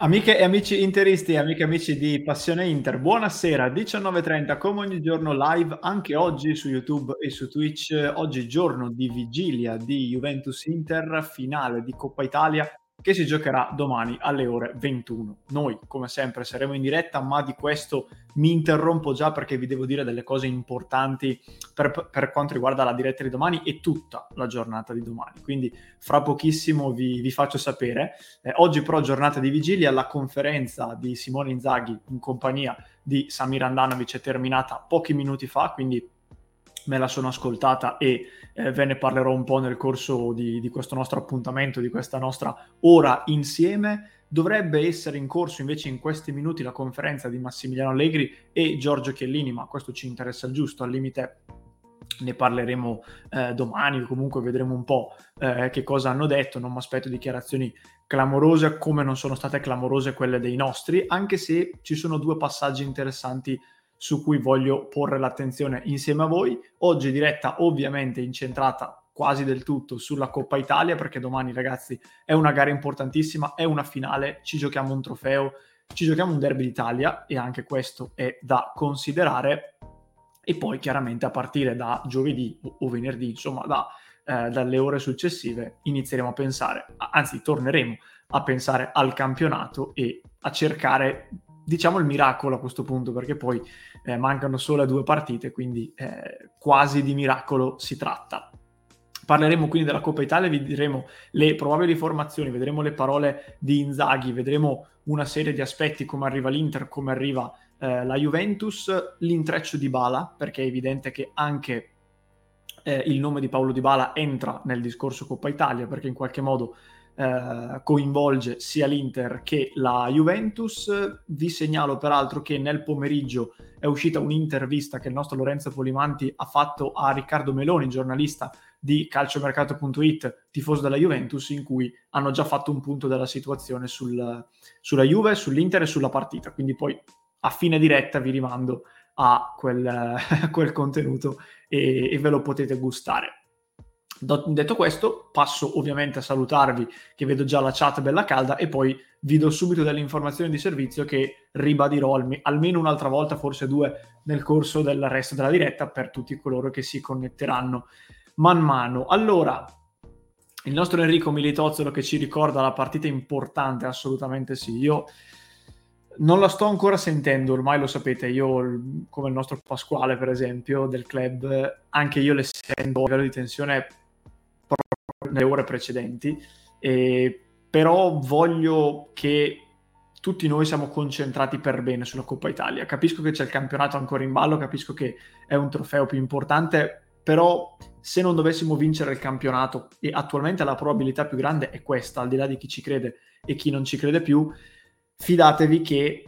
Amiche e amici interisti amiche e amici di Passione Inter, buonasera, 19.30 come ogni giorno live, anche oggi su YouTube e su Twitch, oggi giorno di vigilia di Juventus Inter, finale di Coppa Italia, che si giocherà domani alle ore 21. Noi, come sempre, saremo in diretta, ma di questo mi interrompo già perché vi devo dire delle cose importanti per, per quanto riguarda la diretta di domani e tutta la giornata di domani. Quindi fra pochissimo vi, vi faccio sapere. Eh, oggi però giornata di vigilia, la conferenza di Simone Inzaghi in compagnia di Samir Andanovic è terminata pochi minuti fa, quindi me la sono ascoltata e eh, ve ne parlerò un po' nel corso di, di, questo nostro appuntamento, di questa nostra ora insieme. Dovrebbe essere in corso invece in questi minuti la conferenza di Massimiliano Allegri e Giorgio Chiellini, ma questo ci interessa il giusto, al limite ne parleremo eh, domani comunque vedremo un po' eh, che cosa hanno detto, non mi aspetto dichiarazioni clamorose come non sono state clamorose quelle dei nostri, anche se ci sono due passaggi interessanti su cui voglio porre l'attenzione insieme a voi. Oggi diretta ovviamente incentrata quasi del tutto sulla Coppa Italia perché domani ragazzi è una gara importantissima, è una finale, ci giochiamo un trofeo, ci giochiamo un derby d'Italia e anche questo è da considerare e poi chiaramente a partire da giovedì o venerdì, insomma da, eh, dalle ore successive inizieremo a pensare, anzi torneremo a pensare al campionato e a cercare diciamo il miracolo a questo punto, perché poi eh, mancano solo due partite, quindi eh, quasi di miracolo si tratta. Parleremo quindi della Coppa Italia, vi diremo le probabili formazioni, vedremo le parole di Inzaghi, vedremo una serie di aspetti come arriva l'Inter, come arriva eh, la Juventus, l'intreccio di Bala, perché è evidente che anche eh, il nome di Paolo Di Bala entra nel discorso Coppa Italia, perché in qualche modo eh, coinvolge sia l'Inter che la Juventus. Vi segnalo peraltro che nel pomeriggio è uscita un'intervista che il nostro Lorenzo Polimanti ha fatto a Riccardo Meloni, giornalista di calciomercato.it, tifoso della Juventus, in cui hanno già fatto un punto della situazione sul, sulla Juve, sull'Inter e sulla partita. Quindi poi a fine diretta vi rimando a quel, quel contenuto e, e ve lo potete gustare. Detto questo, passo ovviamente a salutarvi, che vedo già la chat bella calda, e poi vi do subito delle informazioni di servizio che ribadirò alme- almeno un'altra volta, forse due, nel corso del resto della diretta, per tutti coloro che si connetteranno man mano. Allora, il nostro Enrico Militozzolo che ci ricorda la partita importante, assolutamente sì. Io non la sto ancora sentendo, ormai lo sapete, io come il nostro Pasquale per esempio del club, anche io le sento a livello di tensione nelle ore precedenti, eh, però voglio che tutti noi siamo concentrati per bene sulla Coppa Italia. Capisco che c'è il campionato ancora in ballo, capisco che è un trofeo più importante, però se non dovessimo vincere il campionato, e attualmente la probabilità più grande è questa, al di là di chi ci crede e chi non ci crede più, fidatevi che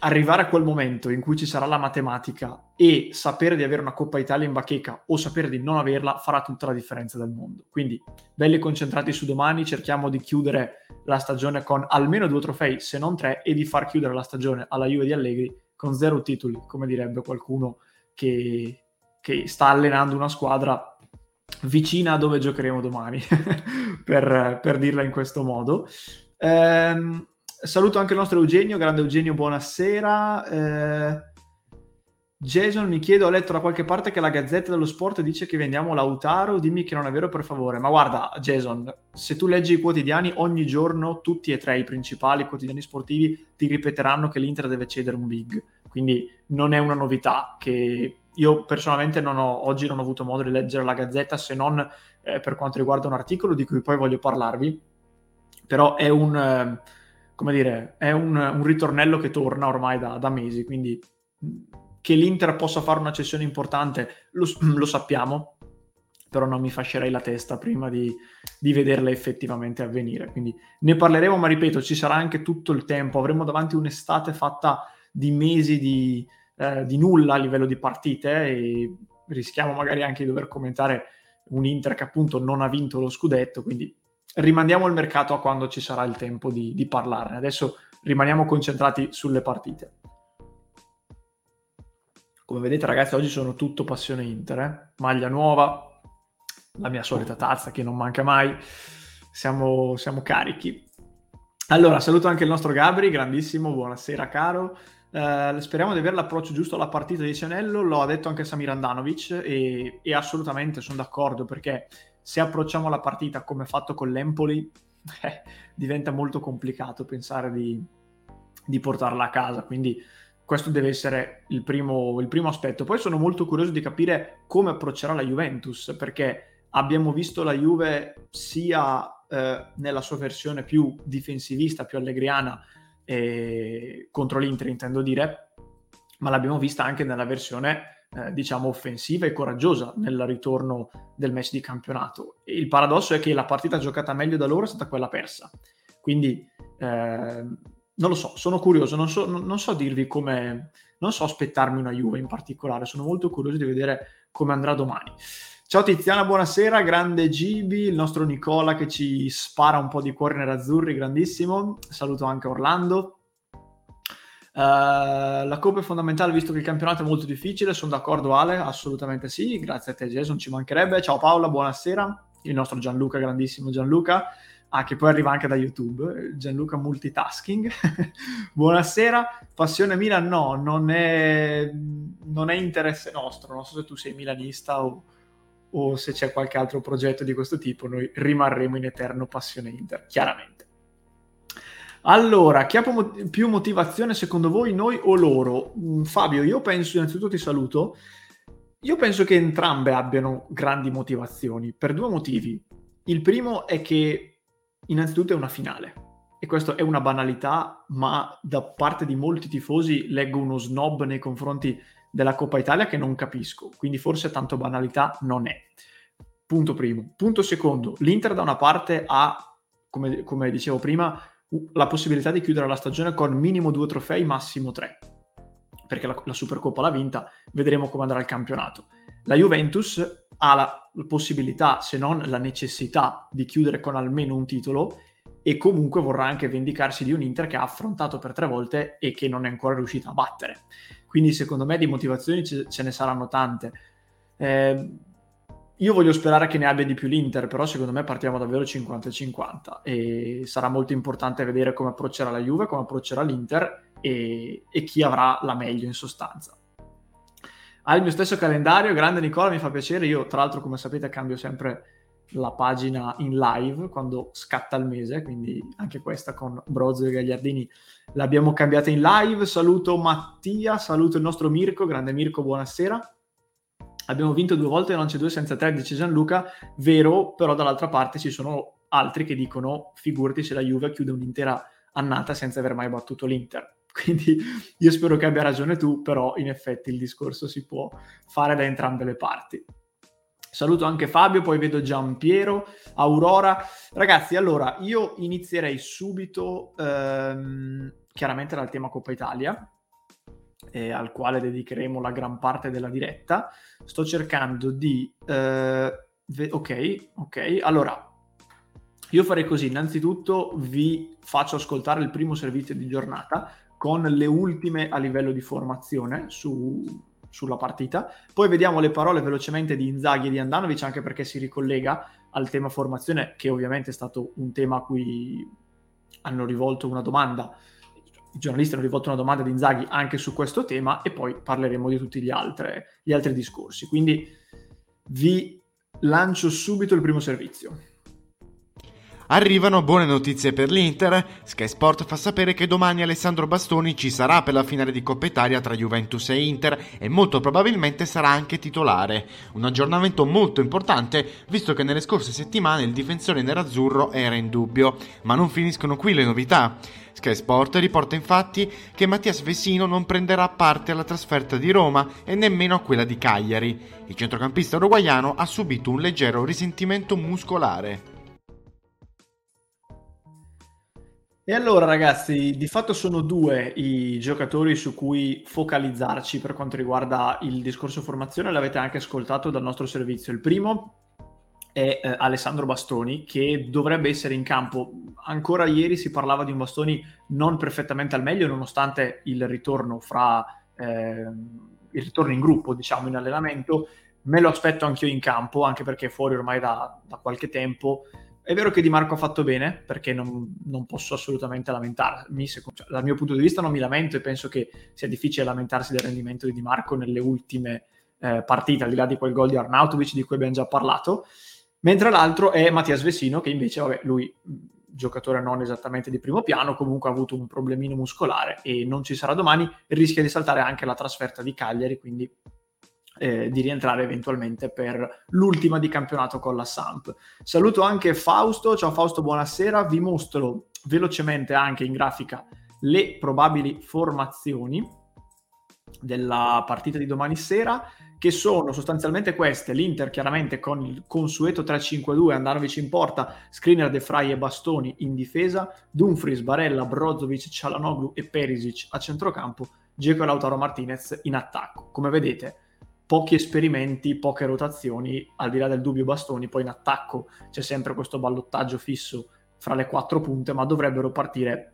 arrivare a quel momento in cui ci sarà la matematica e sapere di avere una Coppa Italia in bacheca o sapere di non averla farà tutta la differenza del mondo. Quindi belli concentrati su domani, cerchiamo di chiudere la stagione con almeno due trofei, se non tre, e di far chiudere la stagione alla Juve di Allegri con zero titoli, come direbbe qualcuno che, che sta allenando una squadra vicina a dove giocheremo domani, per, per dirla in questo modo. Ehm, Saluto anche il nostro Eugenio, grande Eugenio, buonasera. Eh, Jason mi chiedo, ho letto da qualche parte che la Gazzetta dello Sport dice che vendiamo Lautaro, dimmi che non è vero per favore. Ma guarda Jason, se tu leggi i quotidiani ogni giorno, tutti e tre i principali quotidiani sportivi ti ripeteranno che l'Inter deve cedere un big. Quindi non è una novità che io personalmente non ho, oggi non ho avuto modo di leggere la Gazzetta se non eh, per quanto riguarda un articolo di cui poi voglio parlarvi. Però è un... Eh, come dire, è un, un ritornello che torna ormai da, da, mesi, quindi che l'Inter possa fare una cessione importante lo, lo sappiamo, però non mi fascerei la testa prima di, di, vederla effettivamente avvenire. Quindi ne parleremo, ma ripeto, ci sarà anche tutto il tempo, avremo davanti un'estate fatta di mesi di, eh, di nulla a livello di partite e rischiamo magari anche di dover commentare un Inter che appunto non ha vinto lo scudetto, quindi rimandiamo il mercato a quando ci sarà il tempo di, di parlarne. Adesso rimaniamo concentrati sulle partite. Come vedete ragazzi oggi sono tutto passione Inter, eh? maglia nuova, la mia solita tazza che non manca mai, siamo, siamo carichi. Allora, saluto anche il nostro Gabri, grandissimo, buonasera caro. Uh, speriamo di avere l'approccio giusto alla partita di Cianello, lo detto anche Samir Andanovic e, e assolutamente sono d'accordo perché se approcciamo la partita come fatto con l'Empoli eh, diventa molto complicato pensare di, di, portarla a casa, quindi questo deve essere il primo, il primo aspetto. Poi sono molto curioso di capire come approccerà la Juventus perché abbiamo visto la Juve sia eh, nella sua versione più difensivista, più allegriana eh, contro l'Inter, intendo dire, ma l'abbiamo vista anche nella versione eh, diciamo offensiva e coraggiosa nel ritorno del match di campionato. il paradosso è che la partita giocata meglio da loro è stata quella persa. Quindi ehm, non lo so, sono curioso, non so, non so dirvi come, non so aspettarmi una Juve in particolare, sono molto curioso di vedere come andrà domani. Ciao Tiziana, buonasera, grande Gibi, il nostro Nicola che ci spara un po' di cuori nerazzurri, grandissimo. Saluto anche Orlando. Uh, la Coppa è fondamentale visto che il campionato è molto difficile, sono d'accordo Ale, assolutamente sì, grazie a te Jason, ci mancherebbe. Ciao Paola, buonasera. Il nostro Gianluca, grandissimo Gianluca, ah, che poi arriva anche da YouTube, Gianluca Multitasking. buonasera. Passione Milan no, non è, non è interesse nostro, non so se tu sei milanista o o se c'è qualche altro progetto di questo tipo, noi rimarremo in eterno passione Inter, chiaramente. Allora, chi ha più motivazione secondo voi, noi o loro? Mm, Fabio, io penso, innanzitutto ti saluto, io penso che entrambe abbiano grandi motivazioni, per due motivi. Il primo è che innanzitutto è una finale, e questo è una banalità, ma da parte di molti tifosi leggo uno snob nei confronti della Coppa Italia che non capisco, quindi forse tanto banalità non è. Punto primo. Punto secondo, l'Inter da una parte ha, come, come dicevo prima, la possibilità di chiudere la stagione con minimo due trofei, massimo tre, perché la, la Supercoppa l'ha vinta, vedremo come andrà il campionato. La Juventus ha la possibilità, se non la necessità, di chiudere con almeno un titolo e comunque vorrà anche vendicarsi di un Inter che ha affrontato per tre volte e che non è ancora riuscita a battere. Quindi secondo me di motivazioni ce, ce ne saranno tante. Eh, io voglio sperare che ne abbia di più l'Inter, però secondo me partiamo davvero 50-50 e sarà molto importante vedere come approccerà la Juve, come approccerà l'Inter e, e chi avrà la meglio in sostanza. Ha il mio stesso calendario, grande Nicola, mi fa piacere. Io, tra l'altro, come sapete, cambio sempre la pagina in live quando scatta il mese, quindi anche questa con Brozzo e Gagliardini l'abbiamo cambiata in live. Saluto Mattia, saluto il nostro Mirko, grande Mirko, buonasera. Abbiamo vinto due volte, non c'è due senza tre, dice Gianluca, vero, però dall'altra parte ci sono altri che dicono figurati se la Juve chiude un'intera annata senza aver mai battuto l'Inter. Quindi io spero che abbia ragione tu, però in effetti il discorso si può fare da entrambe le parti. Saluto anche Fabio, poi vedo Giampiero, Aurora. Ragazzi, allora io inizierei subito ehm, chiaramente dal tema Coppa Italia, eh, al quale dedicheremo la gran parte della diretta. Sto cercando di... Eh, ve- ok, ok. Allora, io farei così. Innanzitutto vi faccio ascoltare il primo servizio di giornata con le ultime a livello di formazione su sulla partita. Poi vediamo le parole velocemente di Inzaghi e di Andanovic, anche perché si ricollega al tema formazione, che ovviamente è stato un tema a cui hanno rivolto una domanda. I giornalisti hanno rivolto una domanda di Inzaghi anche su questo tema e poi parleremo di tutti gli, altre, gli altri discorsi. Quindi vi lancio subito il primo servizio. Arrivano buone notizie per l'Inter. Sky Sport fa sapere che domani Alessandro Bastoni ci sarà per la finale di Coppa Italia tra Juventus e Inter e molto probabilmente sarà anche titolare. Un aggiornamento molto importante visto che nelle scorse settimane il difensore nerazzurro era in dubbio. Ma non finiscono qui le novità. Sky Sport riporta infatti che Mattias Vesino non prenderà parte alla trasferta di Roma e nemmeno a quella di Cagliari. Il centrocampista uruguaiano ha subito un leggero risentimento muscolare. E allora ragazzi, di fatto sono due i giocatori su cui focalizzarci per quanto riguarda il discorso formazione, l'avete anche ascoltato dal nostro servizio. Il primo è eh, Alessandro Bastoni che dovrebbe essere in campo. Ancora ieri si parlava di un Bastoni non perfettamente al meglio nonostante il ritorno fra eh, il ritorno in gruppo, diciamo in allenamento. Me lo aspetto anch'io in campo, anche perché è fuori ormai da, da qualche tempo È vero che Di Marco ha fatto bene, perché non, non posso assolutamente lamentarmi. Cioè, dal mio punto di vista non mi lamento e penso che sia difficile lamentarsi del rendimento di Di Marco nelle ultime eh, partite, al di là di quel gol di Arnautovic di cui abbiamo già parlato. Mentre l'altro è Mattias Vesino, che invece, vabbè, lui giocatore non esattamente di primo piano, comunque ha avuto un problemino muscolare e non ci sarà domani, rischia di saltare anche la trasferta di Cagliari, quindi eh, di rientrare eventualmente per l'ultima di campionato con la Samp. Saluto anche Fausto, ciao Fausto, buonasera, vi mostro velocemente anche in grafica le probabili formazioni della partita di domani sera che sono sostanzialmente queste, l'Inter chiaramente con il consueto 3-5-2, Andanovic in porta, Skriniar, De Frey e Bastoni in difesa, Dumfries, Barella, Brozovic, Cialanoglu e Perisic a centrocampo, Geco e Lautaro Martinez in attacco. Come vedete, pochi esperimenti, poche rotazioni, al di là del dubbio Bastoni, poi in attacco c'è sempre questo ballottaggio fisso fra le quattro punte, ma dovrebbero partire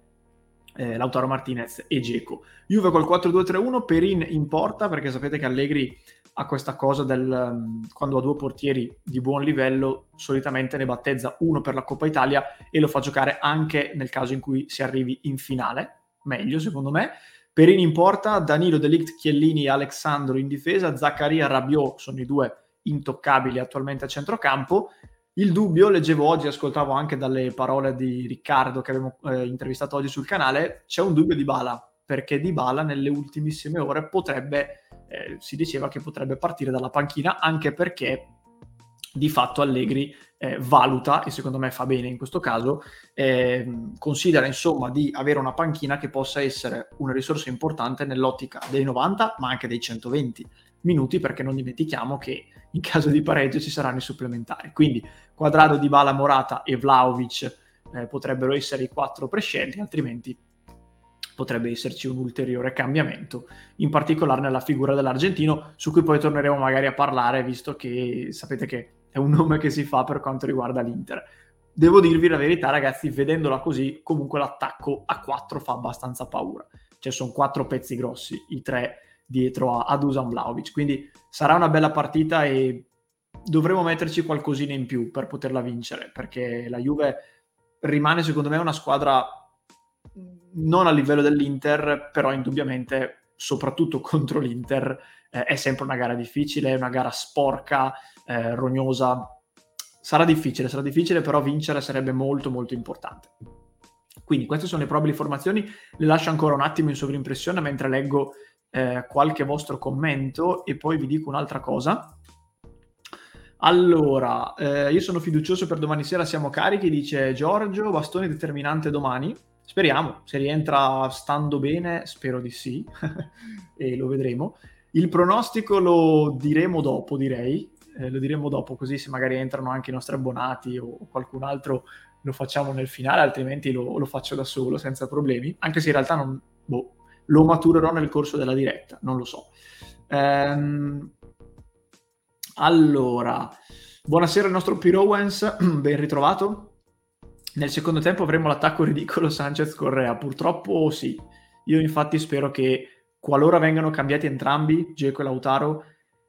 eh, Lautaro Martinez e Geco. Juve col 4-2-3-1, Perin in porta, perché sapete che Allegri ha questa cosa del um, quando ha due portieri di buon livello, solitamente ne battezza uno per la Coppa Italia e lo fa giocare anche nel caso in cui si arrivi in finale, meglio secondo me. Perini in porta, Danilo Delict, Chiellini e Alexandro in difesa, Zaccaria Rabiot sono i due intoccabili attualmente a centrocampo. Il dubbio, leggevo oggi, ascoltavo anche dalle parole di Riccardo che abbiamo eh, intervistato oggi sul canale, c'è un dubbio di Bala, perché Di Bala nelle ultimissime ore potrebbe eh, si diceva che potrebbe partire dalla panchina anche perché di fatto Allegri eh, valuta, e secondo me fa bene in questo caso, eh, considera insomma di avere una panchina che possa essere una risorsa importante nell'ottica dei 90 ma anche dei 120 minuti perché non dimentichiamo che in caso di pareggio ci saranno i supplementari. Quindi Quadrado, Dybala, Morata e Vlaovic eh, potrebbero essere i quattro prescelti, altrimenti potrebbe esserci un ulteriore cambiamento, in particolare nella figura dell'argentino, su cui poi torneremo magari a parlare, visto che sapete che è un nome che si fa per quanto riguarda l'Inter. Devo dirvi la verità, ragazzi, vedendola così, comunque l'attacco a 4 fa abbastanza paura. Cioè, sono quattro pezzi grossi, i tre dietro a, a Dusan Vlaovic. Quindi sarà una bella partita e dovremo metterci qualcosina in più per poterla vincere, perché la Juve rimane, secondo me, una squadra non a livello dell'Inter, però indubbiamente, soprattutto contro l'Inter, eh, è sempre una gara difficile, una gara sporca, eh, rognosa. Sarà difficile, sarà difficile, però vincere sarebbe molto molto importante. Quindi queste sono le probabili formazioni, le lascio ancora un attimo in sovrimpressione mentre leggo eh, qualche vostro commento e poi vi dico un'altra cosa. Allora, eh, io sono fiducioso per domani sera, siamo carichi, dice Giorgio, bastone determinante domani. Speriamo, se rientra stando bene, spero di sì, e lo vedremo. Il pronostico lo diremo dopo, direi, eh, lo diremo dopo, così se magari entrano anche i nostri abbonati o qualcun altro lo facciamo nel finale, altrimenti lo, lo faccio da solo senza problemi, anche se in realtà non, boh, lo maturerò nel corso della diretta, non lo so. Ehm, allora, buonasera al nostro Pirowens, ben ritrovato. Nel secondo tempo avremo l'attacco ridicolo Sanchez-Correa. Purtroppo sì. Io infatti spero che qualora vengano cambiati entrambi, Geco e Lautaro,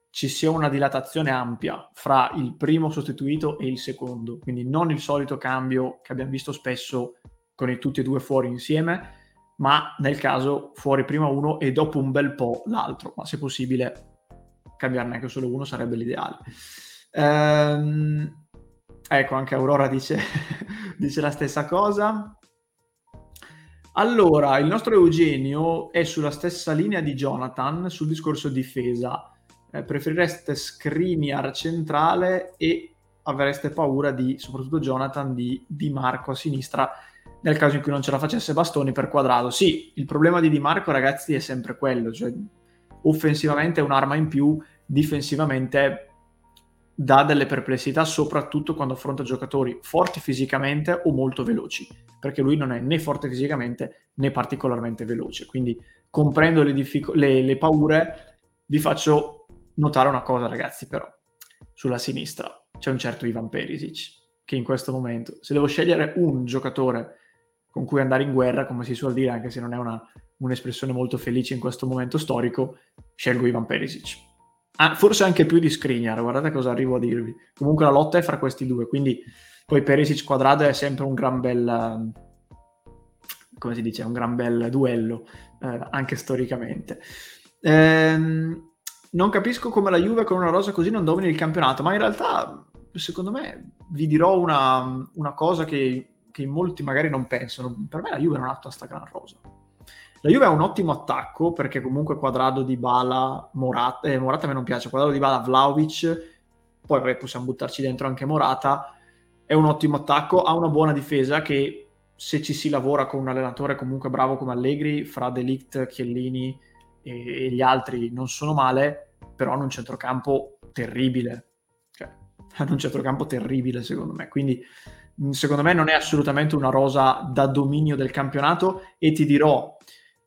ci sia una dilatazione ampia fra il primo sostituito e il secondo. Quindi non il solito cambio che abbiamo visto spesso con i tutti e due fuori insieme, ma nel caso fuori prima uno e dopo un bel po' l'altro. Ma se possibile cambiarne anche solo uno sarebbe l'ideale. Ehm, Ecco, anche Aurora dice, dice la stessa cosa. Allora, il nostro Eugenio è sulla stessa linea di Jonathan sul discorso difesa. Eh, preferireste Skriniar centrale e avreste paura di, soprattutto Jonathan, di, di Marco a sinistra nel caso in cui non ce la facesse Bastoni per quadrato. Sì, il problema di Di Marco, ragazzi, è sempre quello, cioè offensivamente è un'arma in più, difensivamente dà delle perplessità soprattutto quando affronta giocatori forti fisicamente o molto veloci, perché lui non è né forte fisicamente né particolarmente veloce. Quindi comprendo le, diffic- le, le paure, vi faccio notare una cosa ragazzi però, sulla sinistra c'è un certo Ivan Perisic, che in questo momento, se devo scegliere un giocatore con cui andare in guerra, come si suol dire, anche se non è una, un'espressione molto felice in questo momento storico, scelgo Ivan Perisic Ah, forse anche più di Skriniar, guardate cosa arrivo a dirvi. Comunque la lotta è fra questi due, quindi Poi Perisic Quadrado è sempre un gran bel, come si dice, un gran bel duello, eh, anche storicamente. Ehm, non capisco come la Juve con una rosa così non domini il campionato, ma in realtà, secondo me, vi dirò una, una cosa che, che, molti magari non pensano. Per me la Juve non ha tutta sta gran rosa. La Juve ha un ottimo attacco, perché comunque Quadrado di Bala, Morata, eh, Morata a me non piace, Quadrado di Bala, Vlaovic, poi possiamo buttarci dentro anche Morata, è un ottimo attacco, ha una buona difesa che se ci si lavora con un allenatore comunque bravo come Allegri, fra Delict, Chiellini e, e gli altri non sono male, però hanno un centrocampo terribile. Cioè, hanno un centrocampo terribile secondo me. Quindi secondo me non è assolutamente una rosa da dominio del campionato e ti dirò,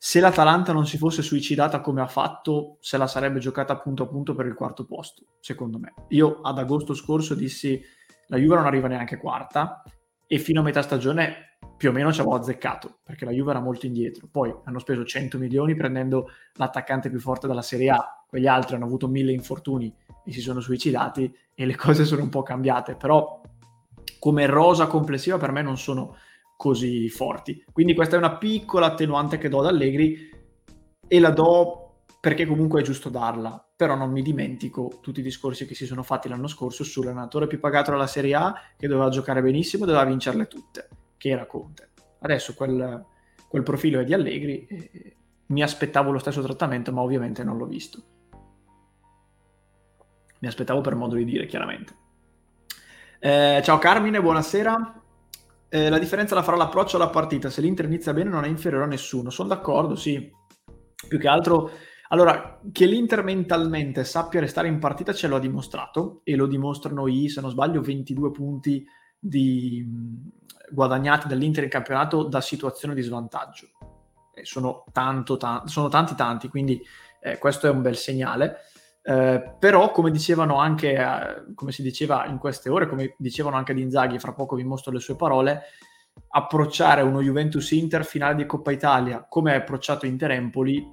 se l'Atalanta non si fosse suicidata come ha fatto, se la sarebbe giocata punto a punto per il quarto posto, secondo me. Io ad agosto scorso dissi la Juve non arriva neanche quarta e fino a metà stagione più o meno ci avevo azzeccato perché la Juve era molto indietro. Poi hanno speso 100 milioni prendendo l'attaccante più forte della Serie A, quegli altri hanno avuto mille infortuni e si sono suicidati e le cose sono un po' cambiate, però come rosa complessiva per me non sono così forti. Quindi questa è una piccola attenuante che do ad Allegri e la do perché comunque è giusto darla, però non mi dimentico tutti i discorsi che si sono fatti l'anno scorso sull'allenatore più pagato della Serie A che doveva giocare benissimo doveva vincerle tutte che era Conte. Adesso quel, quel profilo è di Allegri e mi aspettavo lo stesso trattamento, ma ovviamente non l'ho visto. Mi aspettavo per modo di dire, chiaramente. Eh, ciao Carmine, buonasera. Eh, la differenza la farà l'approccio alla partita. Se l'Inter inizia bene non è inferiore a nessuno. Sono d'accordo, sì. Più che altro... Allora, che l'Inter mentalmente sappia restare in partita ce l'ho dimostrato e lo dimostrano i, se non sbaglio, 22 punti di, guadagnati dall'Inter in campionato da situazioni di svantaggio. Sono, tanto, ta- sono tanti tanti, quindi eh, questo è un bel segnale. Eh, però, come dicevano anche, eh, come si diceva in queste ore, come dicevano anche di Inzaghi, fra poco vi mostro le sue parole, approcciare uno Juventus Inter finale di Coppa Italia come è approcciato Inter Empoli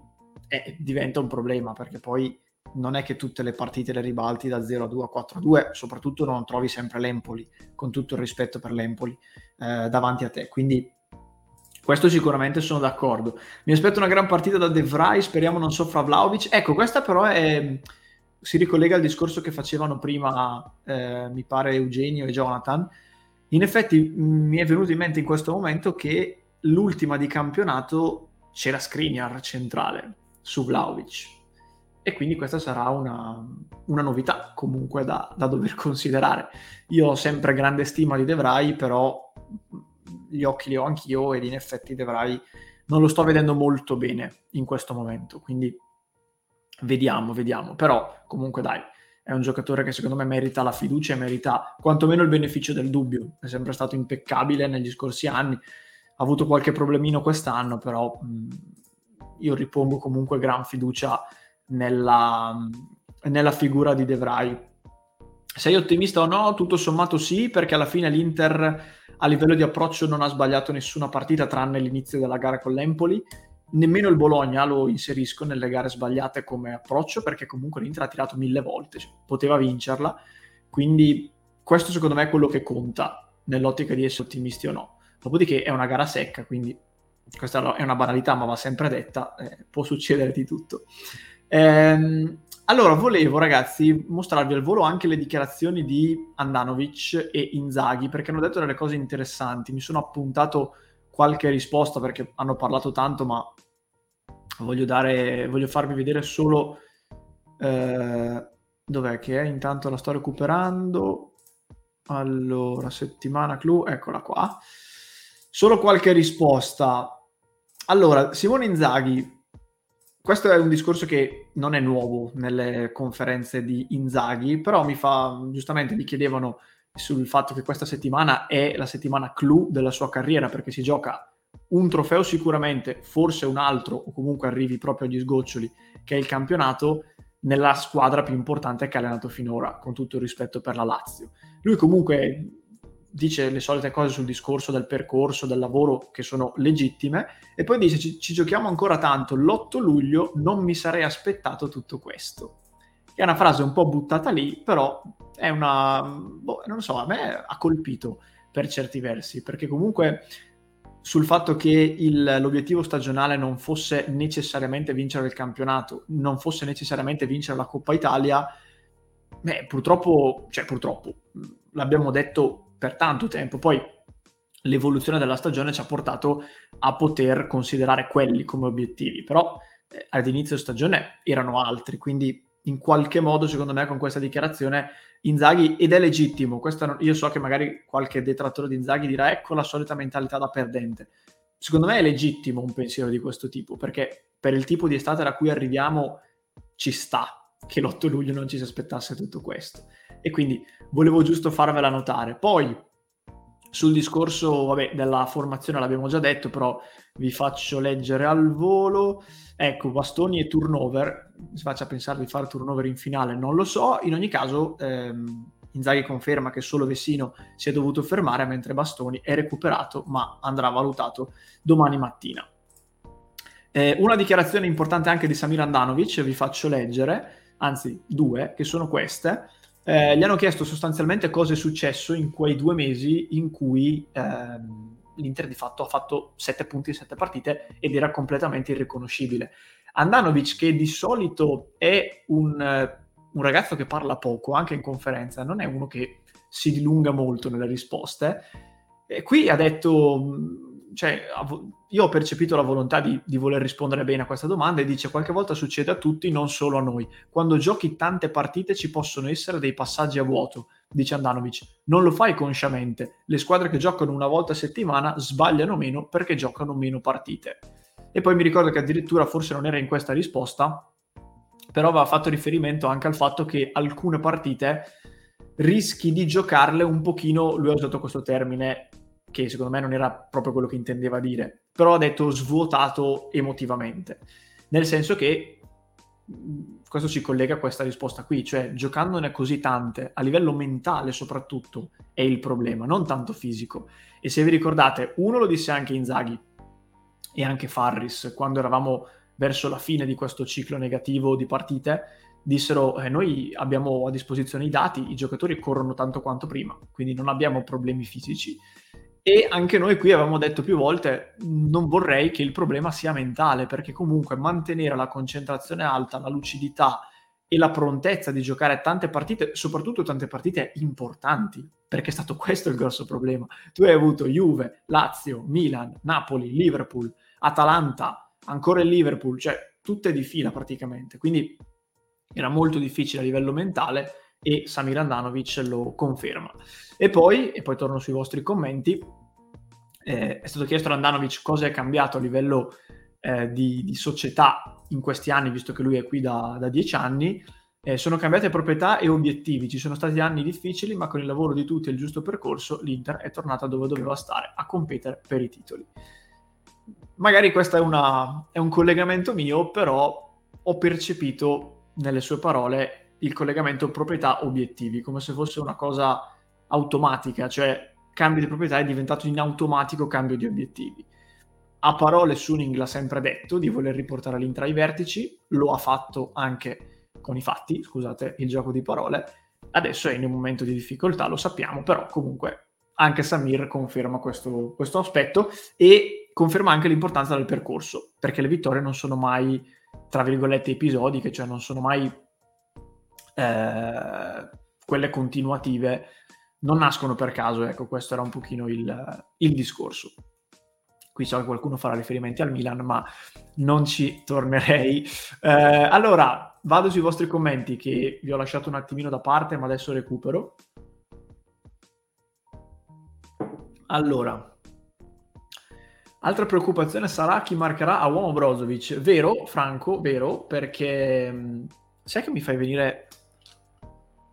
eh, diventa un problema perché poi non è che tutte le partite le ribalti da 0 a 2 a 4 a 2, soprattutto non trovi sempre l'Empoli, con tutto il rispetto per l'Empoli, eh, davanti a te. Quindi questo sicuramente sono d'accordo. Mi aspetto una gran partita da De Vrij, speriamo non soffra Vlaovic. Ecco, questa però è, si ricollega al discorso che facevano prima, eh, mi pare, Eugenio e Jonathan. In effetti mi è venuto in mente in questo momento che l'ultima di campionato c'era Skriniar centrale su Vlaovic e quindi questa sarà una, una novità comunque da, da, dover considerare. Io ho sempre grande stima di De Vrij, però gli occhi li ho anch'io ed in effetti De Vrij non lo sto vedendo molto bene in questo momento, quindi vediamo, vediamo. Però comunque dai, è un giocatore che secondo me merita la fiducia e merita quantomeno il beneficio del dubbio. È sempre stato impeccabile negli scorsi anni, ha avuto qualche problemino quest'anno, però mh, io ripongo comunque gran fiducia nella, nella figura di De Vrij. Sei ottimista o no? Tutto sommato sì, perché alla fine l'Inter a livello di approccio non ha sbagliato nessuna partita tranne l'inizio della gara con l'Empoli. Nemmeno il Bologna lo inserisco nelle gare sbagliate come approccio perché comunque l'Inter ha tirato mille volte, cioè, poteva vincerla. Quindi questo secondo me è quello che conta nell'ottica di essere ottimisti o no. Dopodiché è una gara secca, quindi questa è una banalità ma va sempre detta, eh, può succedere di tutto. Ehm, allora, volevo ragazzi mostrarvi al volo anche le dichiarazioni di Andanovic e Inzaghi perché hanno detto delle cose interessanti. Mi sono appuntato qualche risposta perché hanno parlato tanto, ma voglio, dare, voglio farvi vedere solo eh, dov'è che è. Intanto la sto recuperando. Allora, settimana clou, eccola qua. Solo qualche risposta. Allora, Simone Inzaghi questo è un discorso che non è nuovo nelle conferenze di Inzaghi, però mi fa, giustamente mi chiedevano sul fatto che questa settimana è la settimana clou della sua carriera, perché si gioca un trofeo sicuramente, forse un altro, o comunque arrivi proprio agli sgoccioli, che è il campionato, nella squadra più importante che ha allenato finora, con tutto il rispetto per la Lazio. Lui comunque dice le solite cose sul discorso del percorso, del lavoro, che sono legittime, e poi dice ci, ci giochiamo ancora tanto, l'8 luglio non mi sarei aspettato tutto questo. È una frase un po' buttata lì, però è una... Boh, non so, a me ha colpito per certi versi, perché comunque sul fatto che il, l'obiettivo stagionale non fosse necessariamente vincere il campionato, non fosse necessariamente vincere la Coppa Italia, beh, purtroppo, cioè purtroppo, l'abbiamo detto per tanto tempo, poi l'evoluzione della stagione ci ha portato a poter considerare quelli come obiettivi, però eh, ad inizio stagione erano altri, quindi in qualche modo, secondo me, con questa dichiarazione Inzaghi, ed è legittimo, non, io so che magari qualche detrattore di Inzaghi dirà ecco la solita mentalità da perdente. Secondo me è legittimo un pensiero di questo tipo, perché per il tipo di estate da cui arriviamo ci sta che l'8 luglio non ci si aspettasse tutto questo. E quindi volevo giusto farvela notare. Poi sul discorso vabbè, della formazione l'abbiamo già detto, però vi faccio leggere al volo. Ecco, bastoni e turnover. Si faccia pensare di fare turnover in finale, non lo so. In ogni caso, ehm, Inzaghi conferma che solo Vessino si è dovuto fermare, mentre Bastoni è recuperato, ma andrà valutato domani mattina. Eh, una dichiarazione importante anche di Samir Andanovic, vi faccio leggere, anzi due, che sono queste. Eh, gli hanno chiesto sostanzialmente cosa è successo in quei due mesi in cui ehm, l'Inter di fatto ha fatto 7 punti in 7 partite ed era completamente irriconoscibile. Andanovic, che di solito è un, un ragazzo che parla poco, anche in conferenza, non è uno che si dilunga molto nelle risposte, e qui ha detto cioè, io ho percepito la volontà di, di, voler rispondere bene a questa domanda e dice qualche volta succede a tutti, non solo a noi. Quando giochi tante partite ci possono essere dei passaggi a vuoto, dice Andanovic. Non lo fai consciamente. Le squadre che giocano una volta a settimana sbagliano meno perché giocano meno partite. E poi mi ricordo che addirittura forse non era in questa risposta, però aveva fatto riferimento anche al fatto che alcune partite rischi di giocarle un pochino, lui ha usato questo termine, che secondo me non era proprio quello che intendeva dire, però ha detto svuotato emotivamente, nel senso che questo ci collega a questa risposta qui, cioè giocandone così tante, a livello mentale soprattutto, è il problema, non tanto fisico. E se vi ricordate, uno lo disse anche Inzaghi e anche Farris, quando eravamo verso la fine di questo ciclo negativo di partite, dissero eh, noi abbiamo a disposizione i dati, i giocatori corrono tanto quanto prima, quindi non abbiamo problemi fisici e anche noi qui avevamo detto più volte, non vorrei che il problema sia mentale, perché comunque mantenere la concentrazione alta, la lucidità e la prontezza di giocare tante partite, soprattutto tante partite importanti, perché è stato questo il grosso problema. Tu hai avuto Juve, Lazio, Milan, Napoli, Liverpool, Atalanta, ancora il Liverpool, cioè tutte di fila praticamente. Quindi era molto difficile a livello mentale e Samir Andanovic lo conferma. E poi, e poi torno sui vostri commenti, eh, è stato chiesto ad Andanovic cosa è cambiato a livello eh, di, di, società in questi anni, visto che lui è qui da, da dieci anni. Eh, sono cambiate proprietà e obiettivi, ci sono stati anni difficili, ma con il lavoro di tutti e il giusto percorso l'Inter è tornata dove doveva stare, a competere per i titoli. Magari questo è, è un collegamento mio, però ho percepito nelle sue parole il collegamento proprietà-obiettivi, come se fosse una cosa automatica, cioè cambio di proprietà è diventato in automatico cambio di obiettivi. A parole Suning l'ha sempre detto di voler riportare l'Intra ai vertici, lo ha fatto anche con i fatti, scusate il gioco di parole, adesso è in un momento di difficoltà, lo sappiamo, però comunque anche Samir conferma questo, questo aspetto e conferma anche l'importanza del percorso, perché le vittorie non sono mai, tra virgolette, episodiche, cioè non sono mai eh, quelle continuative non nascono per caso, ecco, questo era un pochino il, il discorso. Qui so che qualcuno farà riferimenti al Milan, ma non ci tornerei. Eh, allora, vado sui vostri commenti che vi ho lasciato un attimino da parte, ma adesso recupero. Allora, altra preoccupazione sarà chi marcherà a uomo Brozovic. Vero, Franco, vero, perché sai che mi fai venire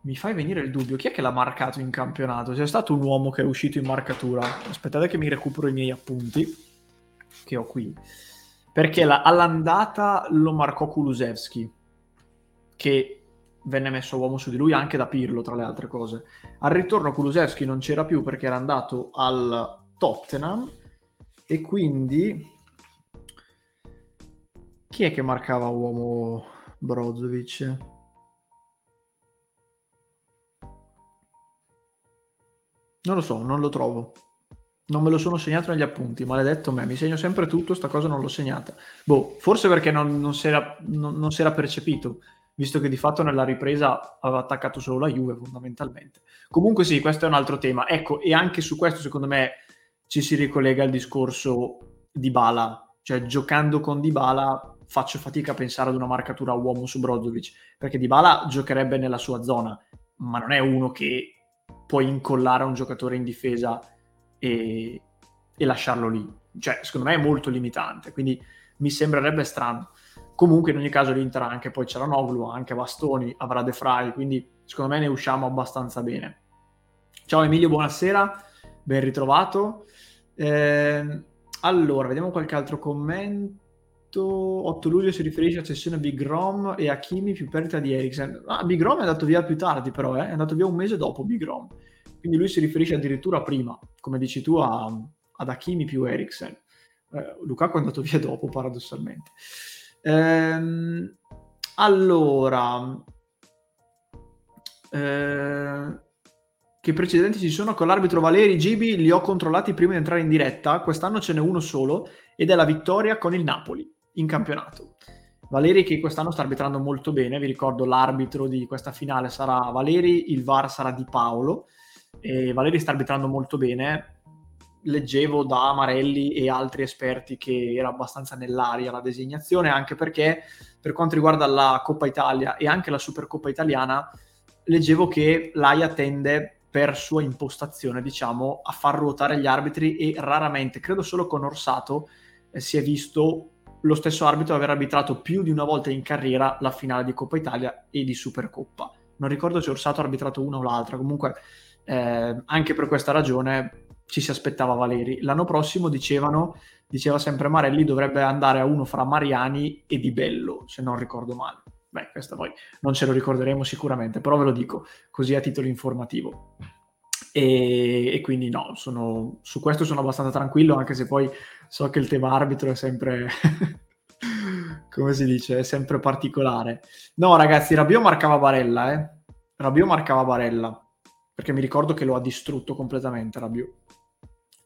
mi fai venire il dubbio, chi è che l'ha marcato in campionato? C'è stato un uomo che è uscito in marcatura. Aspettate che mi recupero i miei appunti, che ho qui. Perché la, all'andata lo marcò Kulusevski, che venne messo uomo su di lui anche da Pirlo, tra le altre cose. Al ritorno Kulusevski non c'era più perché era andato al Tottenham e quindi... Chi è che marcava uomo Brozovic? Non lo so, non lo trovo. Non me lo sono segnato negli appunti, maledetto me, mi segno sempre tutto, sta cosa non l'ho segnata. Boh, forse perché non, non, si era, non, non, si era, percepito, visto che di fatto nella ripresa aveva attaccato solo la Juve fondamentalmente. Comunque sì, questo è un altro tema. Ecco, e anche su questo secondo me ci si ricollega al discorso di Bala, cioè giocando con Dybala faccio fatica a pensare ad una marcatura uomo su Brozovic, perché Dybala giocherebbe nella sua zona, ma non è uno che puoi incollare un giocatore in difesa e, e lasciarlo lì. Cioè, secondo me è molto limitante, quindi mi sembrerebbe strano. Comunque, in ogni caso, l'Inter anche poi c'era Noglu, anche Bastoni, avrà De Frey, quindi secondo me ne usciamo abbastanza bene. Ciao Emilio, buonasera, ben ritrovato. Eh, allora, vediamo qualche altro commento. 8 luglio si riferisce a cessione Big Rom e a Kimi più perdita di Eriksen. Ah, Big Rom è andato via più tardi però, eh? è andato via un mese dopo Big Rom. Quindi lui si riferisce addirittura prima, come dici tu, a, ad Hakimi più Eriksen. Eh, Lukaku è andato via dopo, paradossalmente. Ehm, allora, eh, che precedenti ci sono con l'arbitro Valeri Gibi? Li ho controllati prima di entrare in diretta. Quest'anno ce n'è uno solo ed è la vittoria con il Napoli in campionato. Valeri che quest'anno sta arbitrando molto bene, vi ricordo l'arbitro di questa finale sarà Valeri, il VAR sarà Di Paolo e Valeri sta arbitrando molto bene. Leggevo da Amarelli e altri esperti che era abbastanza nell'aria la designazione, anche perché per quanto riguarda la Coppa Italia e anche la Supercoppa italiana, leggevo che l'AIA tende per sua impostazione, diciamo, a far ruotare gli arbitri e raramente, credo solo con Orsato, eh, si è visto lo stesso arbitro aver arbitrato più di una volta in carriera la finale di Coppa Italia e di Supercoppa. Non ricordo se Orsato ha arbitrato una o l'altra, comunque eh, anche per questa ragione ci si aspettava Valeri. L'anno prossimo dicevano, diceva sempre Marelli, dovrebbe andare a uno fra Mariani e Di Bello, se non ricordo male. Beh, questo poi non ce lo ricorderemo sicuramente, però ve lo dico così a titolo informativo. E, e quindi no, sono, su questo sono abbastanza tranquillo, anche se poi so che il tema arbitro è sempre... come si dice, è sempre particolare. No, ragazzi, Rabio marcava Barella, eh. Rabio marcava Barella perché mi ricordo che lo ha distrutto completamente Rabiot.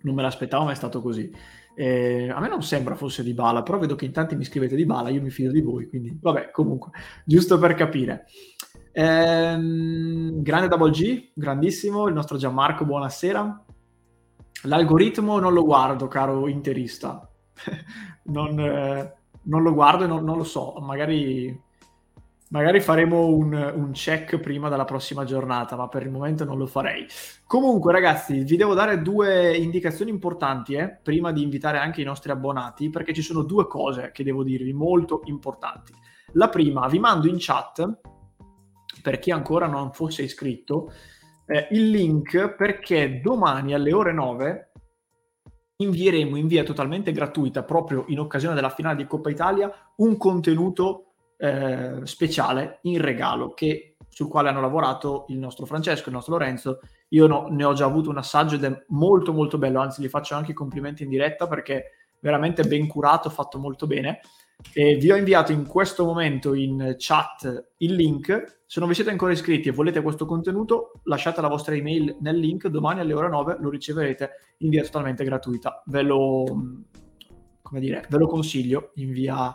Non me l'aspettavo, ma è stato così. Eh, a me non sembra fosse di Bala, però vedo che in tanti mi scrivete di Bala, io mi fido di voi, quindi vabbè, comunque, giusto per capire. Eh, grande Double G, grandissimo, il nostro Gianmarco, buonasera. L'algoritmo non lo guardo, caro interista. non, eh, non, lo guardo e non, non lo so, magari Magari faremo un, un, check prima della prossima giornata, ma per il momento non lo farei. Comunque, ragazzi, vi devo dare due indicazioni importanti eh, prima di invitare anche i nostri abbonati, perché ci sono due cose che devo dirvi molto importanti. La prima, vi mando in chat, per chi ancora non fosse iscritto, eh, il link perché domani alle ore 9 invieremo in via totalmente gratuita, proprio in occasione della finale di Coppa Italia, un contenuto eh, speciale in regalo che, sul quale hanno lavorato il nostro Francesco, il nostro Lorenzo. Io no, ne ho già avuto un assaggio ed è molto molto bello, anzi gli faccio anche i complimenti in diretta perché veramente ben curato, fatto molto bene. E vi ho inviato in questo momento in chat il link. Se non vi siete ancora iscritti e volete questo contenuto, lasciate la vostra email nel link. Domani alle ore 9 lo riceverete in via totalmente gratuita. Ve lo, dire, ve lo consiglio in via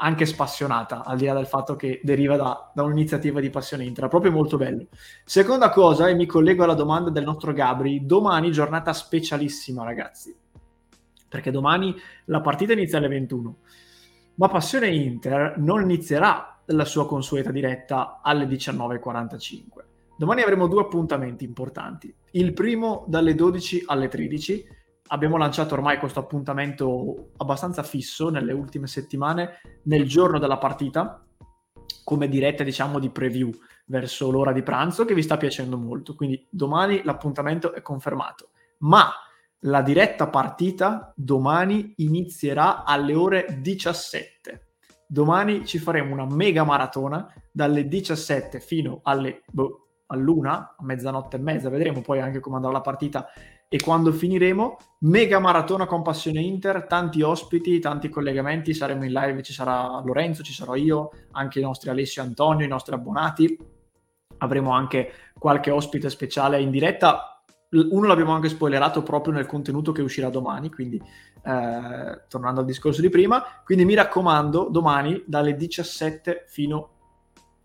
anche spassionata, al di là del fatto che deriva da, da un'iniziativa di passione intra, proprio molto bello. Seconda cosa, e mi collego alla domanda del nostro Gabri, domani giornata specialissima ragazzi, perché domani la partita inizia alle 21, ma Passione Inter non inizierà la sua consueta diretta alle 19.45. Domani avremo due appuntamenti importanti. Il primo dalle 12 alle 13 abbiamo lanciato ormai questo appuntamento abbastanza fisso nelle ultime settimane, nel giorno della partita, come diretta diciamo di preview verso l'ora di pranzo che vi sta piacendo molto. Quindi domani l'appuntamento è confermato. Ma la diretta partita domani inizierà alle ore 17. Domani ci faremo una mega maratona dalle 17 fino alle boh, all'una, a mezzanotte e mezza, vedremo poi anche come andrà la partita e quando finiremo, mega maratona con Passione Inter, tanti ospiti, tanti collegamenti, saremo in live, ci sarà Lorenzo, ci sarò io, anche i nostri Alessio e Antonio, i nostri abbonati, avremo anche qualche ospite speciale in diretta, uno l'abbiamo anche spoilerato proprio nel contenuto che uscirà domani, quindi eh, tornando al discorso di prima, quindi mi raccomando domani dalle 17 fino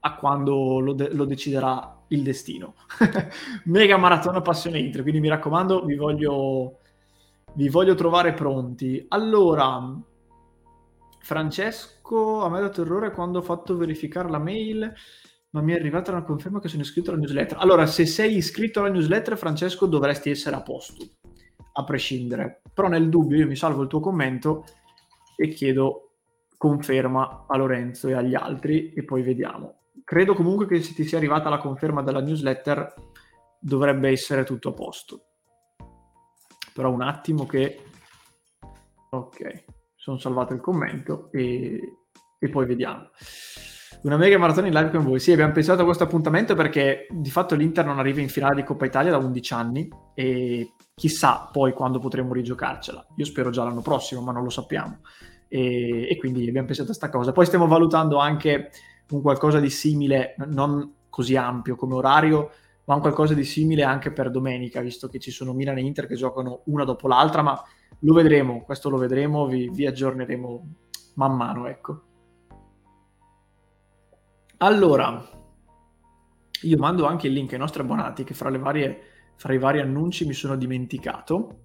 a quando lo, de- lo deciderà il destino. Mega maratona passione Inter, quindi mi raccomando, vi voglio, vi voglio trovare pronti. Allora, Francesco, a me ha dato errore quando ho fatto verificare la mail, ma mi è arrivata una conferma che sono iscritto alla newsletter. Allora, se sei iscritto alla newsletter, Francesco, dovresti essere a posto, a prescindere. Però nel dubbio io mi salvo il tuo commento e chiedo conferma a Lorenzo e agli altri e poi vediamo credo comunque che se ti sia arrivata la conferma della newsletter dovrebbe essere tutto a posto. Però un attimo che... Ok, sono salvato il commento e, e poi vediamo. Una mega maratona in live con voi. Sì, abbiamo pensato a questo appuntamento perché di fatto l'Inter non arriva in finale di Coppa Italia da 11 anni e chissà poi quando potremo rigiocarcela. Io spero già l'anno prossimo, ma non lo sappiamo. E, e quindi abbiamo pensato a questa cosa. Poi stiamo valutando anche un qualcosa di simile, non così ampio come orario, ma un qualcosa di simile anche per domenica, visto che ci sono Milan e Inter che giocano una dopo l'altra, ma lo vedremo, questo lo vedremo, vi, vi aggiorneremo man mano, ecco. Allora, io mando anche il link ai nostri abbonati che fra, varie, fra i vari annunci mi sono dimenticato.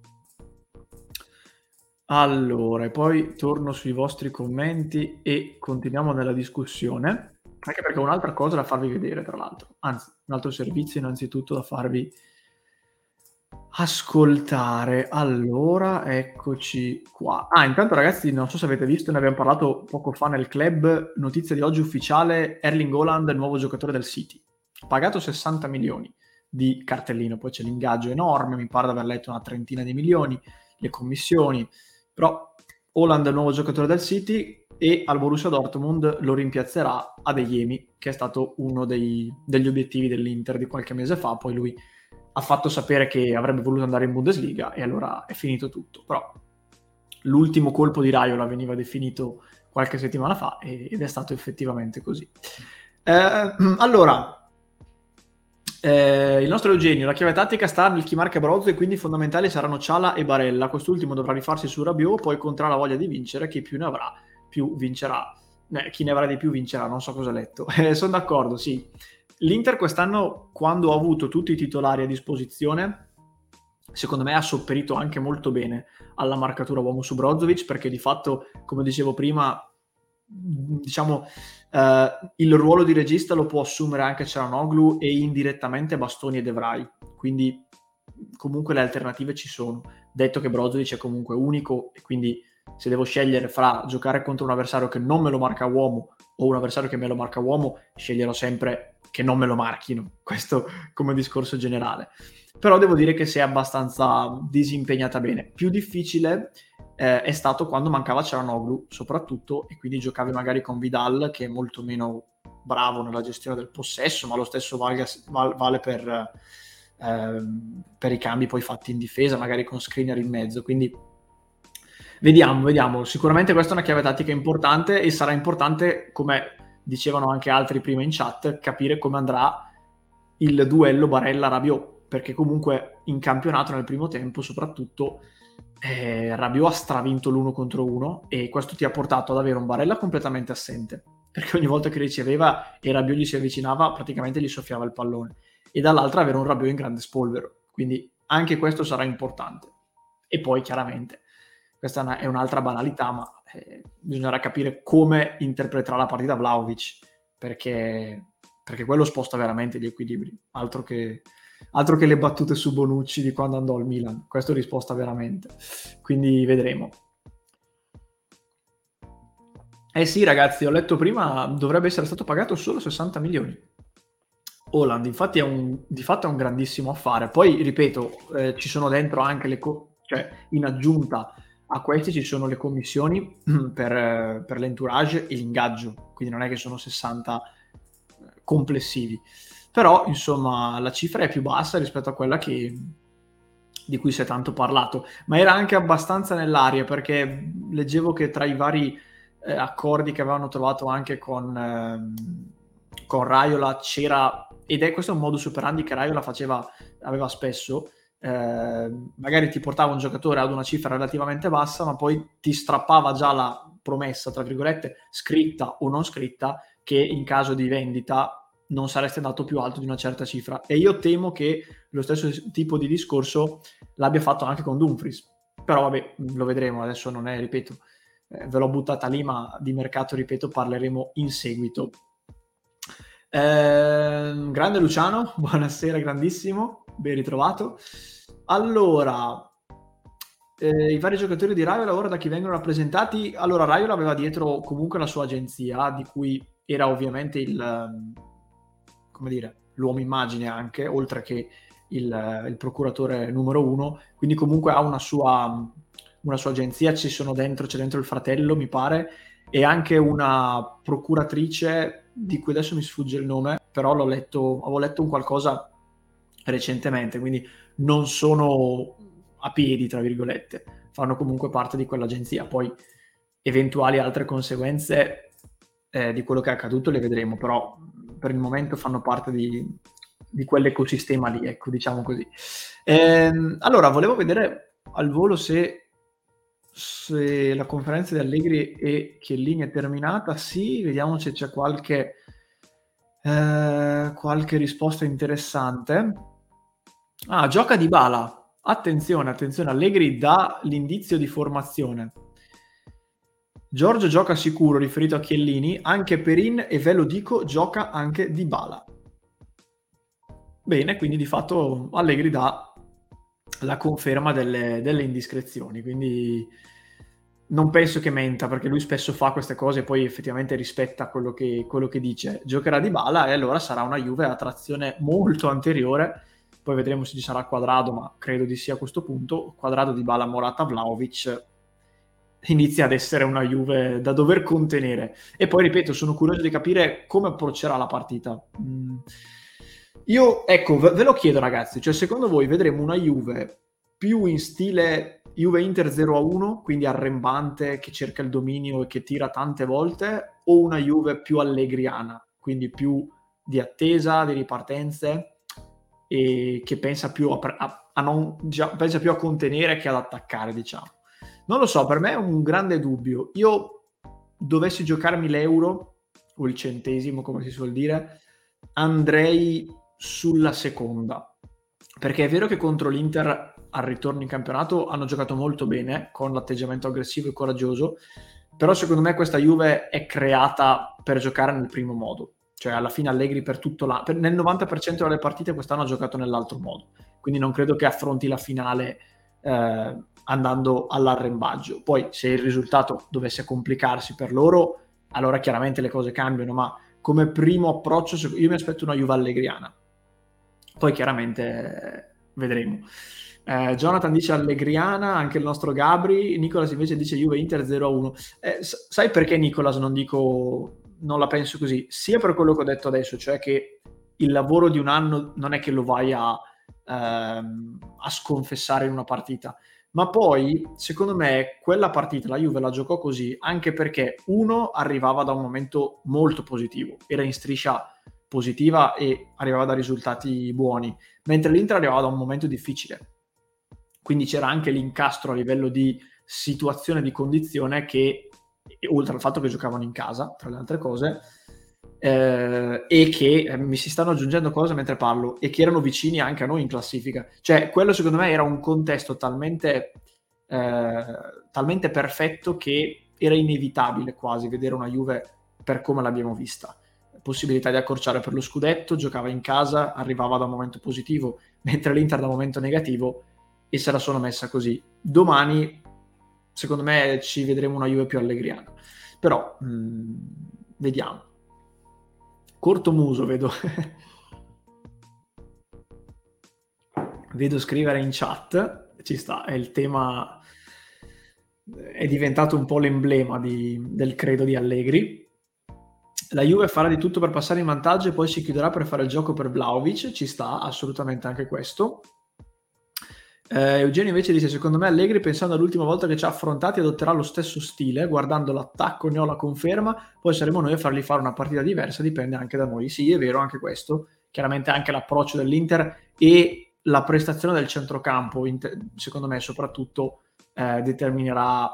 Allora, e poi torno sui vostri commenti e continuiamo nella discussione. Anche perché ho un'altra cosa da farvi vedere, tra l'altro. Anzi, un altro servizio innanzitutto da farvi ascoltare. Allora, eccoci qua. Ah, intanto ragazzi, non so se avete visto, ne abbiamo parlato poco fa nel club, notizia di oggi ufficiale, Erling Holland, nuovo giocatore del City. Pagato 60 milioni di cartellino, poi c'è l'ingaggio enorme, mi pare di aver letto una trentina di milioni, le commissioni, però il nuovo giocatore del City, e al Borussia Dortmund lo rimpiazzerà Adeyemi, che è stato uno dei, degli obiettivi dell'Inter di qualche mese fa, poi lui ha fatto sapere che avrebbe voluto andare in Bundesliga e allora è finito tutto. Però l'ultimo colpo di Raiola veniva definito qualche settimana fa ed è stato effettivamente così. Eh, allora, eh, il nostro Eugenio, la chiave tattica sta nel chi marca Brozzo e quindi fondamentali saranno Ciala e Barella. Quest'ultimo dovrà rifarsi su Rabiot, poi contra la voglia di vincere, chi più ne avrà più vincerà. Eh, chi ne avrà di più vincerà, non so cosa ho letto. Eh, sono d'accordo, sì. L'Inter quest'anno, quando ha avuto tutti i titolari a disposizione, secondo me ha sopperito anche molto bene alla marcatura uomo su Brozovic, perché di fatto, come dicevo prima, diciamo, eh, il ruolo di regista lo può assumere anche Cialanoglu e indirettamente Bastoni ed Evrai. Quindi comunque le alternative ci sono. Detto che Brozovic è comunque unico e quindi se devo scegliere fra giocare contro un avversario che non me lo marca uomo o un avversario che me lo marca uomo, sceglierò sempre che non me lo marchino. Questo come discorso generale. Però devo dire che si è abbastanza disimpegnata bene. Più difficile eh, è stato quando mancava Cialanoglu, soprattutto, e quindi giocavi magari con Vidal, che è molto meno bravo nella gestione del possesso, ma lo stesso valga, val, vale per, eh, per i cambi poi fatti in difesa, magari con screener in mezzo. Quindi Vediamo, vediamo. Sicuramente questa è una chiave tattica importante e sarà importante, come dicevano anche altri prima in chat, capire come andrà il duello Barella-Rabiot, perché comunque in campionato nel primo tempo soprattutto eh, Rabiot ha stravinto l'uno contro uno e questo ti ha portato ad avere un Barella completamente assente, perché ogni volta che riceveva e Rabiot gli si avvicinava praticamente gli soffiava il pallone, e dall'altra avere un Rabiot in grande spolvero, quindi anche questo sarà importante. E poi chiaramente questa è un'altra banalità, ma eh, bisognerà capire come interpreterà la partita Vlaovic, perché, perché quello sposta veramente gli equilibri, altro che, altro che le battute su Bonucci di quando andò al Milan, questo risposta veramente. Quindi vedremo. Eh sì, ragazzi, ho letto prima, dovrebbe essere stato pagato solo 60 milioni. Holland, infatti, è un, di fatto è un grandissimo affare. Poi, ripeto, eh, ci sono dentro anche le... Co- cioè, in aggiunta a questi ci sono le commissioni per, per l'entourage e l'ingaggio, quindi non è che sono 60 eh, complessivi. Però, insomma, la cifra è più bassa rispetto a quella che, di cui si è tanto parlato, ma era anche abbastanza nell'aria perché leggevo che tra i vari eh, accordi che avevano trovato anche con, eh, con Raiola c'era, ed è questo un modus operandi che Raiola faceva, aveva spesso, eh, magari ti portava un giocatore ad una cifra relativamente bassa, ma poi ti strappava già la promessa, tra virgolette, scritta o non scritta, che in caso di vendita non saresti andato più alto di una certa cifra. E io temo che lo stesso tipo di discorso l'abbia fatto anche con Dumfries. Però vabbè, lo vedremo, adesso non è, ripeto, eh, ve l'ho buttata lì, ma di mercato, ripeto, parleremo in seguito. Eh, grande Luciano, buonasera, grandissimo, ben ritrovato. Allora, eh, i vari giocatori di Raiola ora da chi vengono rappresentati? Allora, Raiola aveva dietro comunque la sua agenzia, di cui era ovviamente il, ehm, come dire, l'uomo immagine anche, oltre che il, il procuratore numero uno, quindi comunque ha una sua, una sua agenzia, ci sono dentro, c'è dentro il fratello, mi pare, e anche una procuratrice di cui adesso mi sfugge il nome, però l'ho letto, avevo letto un qualcosa recentemente, quindi non sono a piedi, tra virgolette, fanno comunque parte di quell'agenzia. Poi eventuali altre conseguenze eh, di quello che è accaduto le vedremo, però per il momento fanno parte di, di quell'ecosistema lì, ecco, diciamo così. Ehm, allora, volevo vedere al volo se, se, la conferenza di Allegri e Chiellini è terminata. Sì, vediamo se c'è qualche, eh, qualche risposta interessante. Ah, gioca di bala. Attenzione, attenzione, Allegri dà l'indizio di formazione. Giorgio gioca sicuro, riferito a Chiellini, anche Perin e ve lo dico, gioca anche Di Bala. Bene, quindi di fatto Allegri dà la conferma delle, delle indiscrezioni, quindi non penso che menta perché lui spesso fa queste cose e poi effettivamente rispetta quello che, quello che dice. Giocherà di bala e allora sarà una Juve a trazione molto anteriore. Poi vedremo se ci sarà Quadrado, ma credo di sì a questo punto. Quadrado di bala Morata Vlaovic inizia ad essere una Juve da dover contenere. E poi ripeto, sono curioso di capire come approccerà la partita. Mm io, ecco, ve, ve lo chiedo ragazzi, cioè secondo voi vedremo una Juve più in stile Juve Inter 0 a 1, quindi arrembante, che cerca il dominio e che tira tante volte, o una Juve più allegriana, quindi più di attesa, di ripartenze e che pensa più a, a, a non, già, pensa più a contenere che ad attaccare, diciamo. Non lo so, per me è un grande dubbio. Io dovessi giocarmi l'euro o il centesimo, come si suol dire, andrei sulla seconda. Perché è vero che contro l'Inter al ritorno in campionato hanno giocato molto bene con l'atteggiamento aggressivo e coraggioso, però secondo me questa Juve è creata per giocare nel primo modo. Cioè alla fine Allegri per tutto l'anno, per, nel 90% delle partite quest'anno ha giocato nell'altro modo, quindi non credo che affronti la finale eh, andando all'arrembaggio. Poi se il risultato dovesse complicarsi per loro, allora chiaramente le cose cambiano, ma come primo approccio io mi aspetto una Juve allegriana poi chiaramente vedremo. Eh, Jonathan dice Allegriana, anche il nostro Gabri, Nicolas invece dice Juve Inter 0-1. Eh, sai perché Nicolas non dico, non la penso così? Sia per quello che ho detto adesso, cioè che il lavoro di un anno non è che lo vai a, ehm, a sconfessare in una partita, ma poi secondo me quella partita la Juve la giocò così anche perché uno arrivava da un momento molto positivo, era in striscia positiva e arrivava da risultati buoni, mentre l'Inter arrivava da un momento difficile. Quindi c'era anche l'incastro a livello di situazione di condizione che, oltre al fatto che giocavano in casa, tra le altre cose, eh, e che eh, mi si stanno aggiungendo cose mentre parlo, e che erano vicini anche a noi in classifica. Cioè, quello secondo me era un contesto talmente, eh, talmente perfetto che era inevitabile quasi vedere una Juve per come l'abbiamo vista possibilità di accorciare per lo scudetto, giocava in casa, arrivava da un momento positivo, mentre l'Inter da un momento negativo e se la sono messa così. Domani, secondo me, ci vedremo una Juve più allegriana. Però, mh, mm, vediamo. Corto muso, vedo. vedo scrivere in chat, ci sta, è il tema, è diventato un po' l'emblema di, del credo di Allegri la Juve farà di tutto per passare in vantaggio e poi si chiuderà per fare il gioco per Vlaovic, ci sta assolutamente anche questo. Eh, Eugenio invece dice: Secondo me Allegri, pensando all'ultima volta che ci ha affrontati, adotterà lo stesso stile, guardando l'attacco, ne ho la conferma. Poi saremo noi a fargli fare una partita diversa, dipende anche da noi. Sì, è vero anche questo. Chiaramente anche l'approccio dell'Inter e la prestazione del centrocampo, secondo me soprattutto, eh, determinerà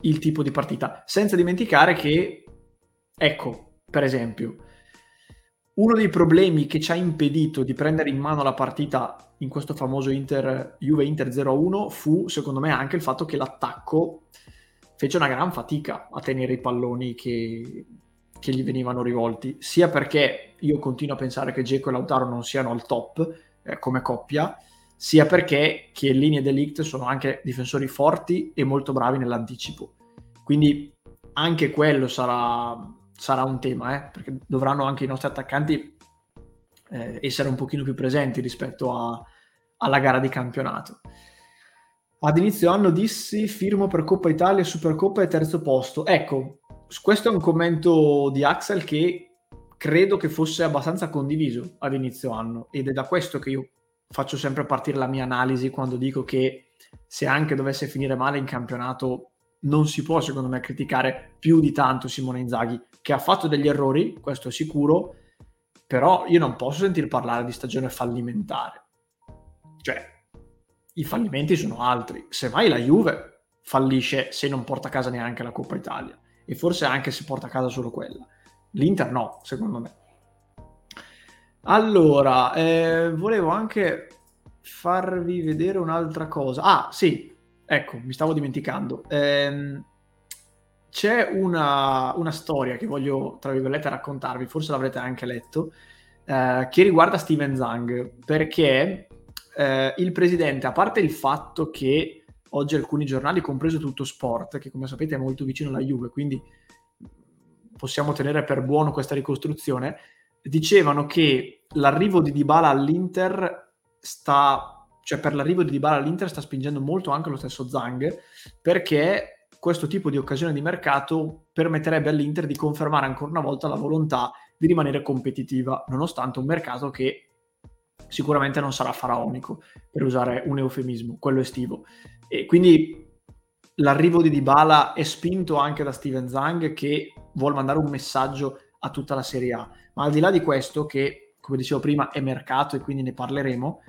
il tipo di partita. Senza dimenticare che, ecco, per esempio, uno dei problemi che ci ha impedito di prendere in mano la partita in questo famoso Inter, Juve Inter 0-1 fu, secondo me, anche il fatto che l'attacco fece una gran fatica a tenere i palloni che, che gli venivano rivolti, sia perché io continuo a pensare che Geco e Lautaro non siano al top eh, come coppia, sia perché Chiellini e Delict sono anche difensori forti e molto bravi nell'anticipo. Quindi anche quello sarà, sarà un tema, eh, perché dovranno anche i nostri attaccanti eh, essere un pochino più presenti rispetto a, alla gara di campionato. Ad inizio anno dissi firmo per Coppa Italia, Supercoppa e terzo posto. Ecco, questo è un commento di Axel che credo che fosse abbastanza condiviso ad inizio anno ed è da questo che io faccio sempre partire la mia analisi quando dico che se anche dovesse finire male in campionato non si può secondo me criticare più di tanto Simone Inzaghi che ha fatto degli errori, questo è sicuro, però io non posso sentir parlare di stagione fallimentare. Cioè, i fallimenti sono altri. Semmai la Juve fallisce se non porta a casa neanche la Coppa Italia e forse anche se porta a casa solo quella. L'Inter no, secondo me. Allora, eh, volevo anche farvi vedere un'altra cosa. Ah, sì, ecco, mi stavo dimenticando. Eh, c'è una, una, storia che voglio, tra virgolette, raccontarvi, forse l'avrete anche letto, eh, che riguarda Steven Zang, perché eh, il presidente, a parte il fatto che oggi alcuni giornali, compreso tutto sport, che come sapete è molto vicino alla Juve, quindi possiamo tenere per buono questa ricostruzione, dicevano che l'arrivo di Dybala all'Inter sta, cioè per l'arrivo di Dybala all'Inter sta spingendo molto anche lo stesso Zang, perché questo tipo di occasione di mercato permetterebbe all'Inter di confermare ancora una volta la volontà di rimanere competitiva, nonostante un mercato che sicuramente non sarà faraonico, per usare un eufemismo, quello estivo. E quindi l'arrivo di Dybala è spinto anche da Steven Zang che vuole mandare un messaggio a tutta la Serie A. Ma al di là di questo, che come dicevo prima è mercato e quindi ne parleremo,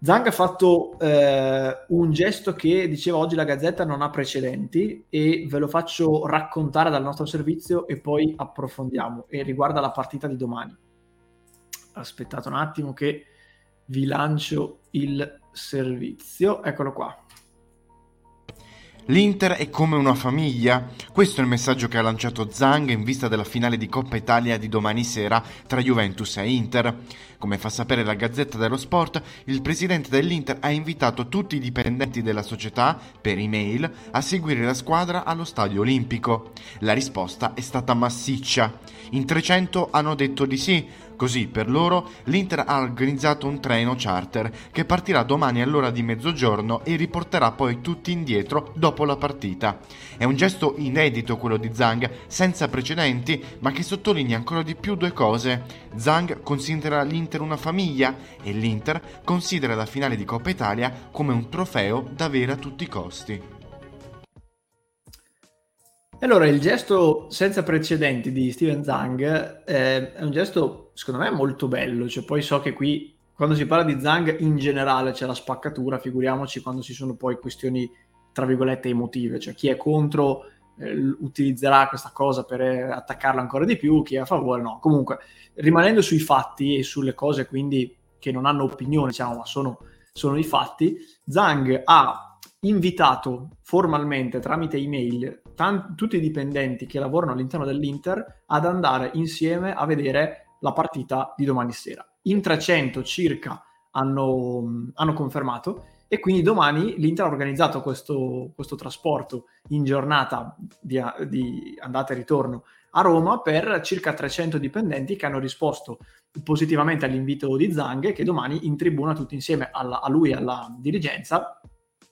Zang ha fatto eh, un gesto che diceva oggi la Gazzetta non ha precedenti e ve lo faccio raccontare dal nostro servizio e poi approfondiamo e riguarda la partita di domani. Aspettate un attimo che vi lancio il servizio, eccolo qua. L'Inter è come una famiglia? Questo è il messaggio che ha lanciato Zang in vista della finale di Coppa Italia di domani sera tra Juventus e Inter. Come fa sapere la Gazzetta dello Sport, il presidente dell'Inter ha invitato tutti i dipendenti della società, per email, a seguire la squadra allo stadio olimpico. La risposta è stata massiccia. In 300 hanno detto di sì, Così, per loro, l'Inter ha organizzato un treno charter che partirà domani all'ora di mezzogiorno e riporterà poi tutti indietro dopo la partita. È un gesto inedito quello di Zhang, senza precedenti, ma che sottolinea ancora di più due cose. Zhang considera l'Inter una famiglia e l'Inter considera la finale di Coppa Italia come un trofeo da avere a tutti i costi. Allora, il gesto senza precedenti di Steven Zang eh, è un gesto, secondo me, molto bello. Cioè, poi so che qui, quando si parla di Zang, in generale c'è la spaccatura, figuriamoci quando ci sono poi questioni, tra virgolette, emotive. Cioè, chi è contro eh, utilizzerà questa cosa per eh, attaccarla ancora di più, chi è a favore no. Comunque, rimanendo sui fatti e sulle cose, quindi, che non hanno opinione, diciamo, ma sono, sono i fatti, Zang ha invitato formalmente tramite email tant- tutti i dipendenti che lavorano all'interno dell'Inter ad andare insieme a vedere la partita di domani sera. In 300 circa hanno, hanno confermato e quindi domani l'Inter ha organizzato questo, questo trasporto in giornata di, di, andata e ritorno a Roma per circa 300 dipendenti che hanno risposto positivamente all'invito di Zang che domani in tribuna tutti insieme alla, a lui e alla dirigenza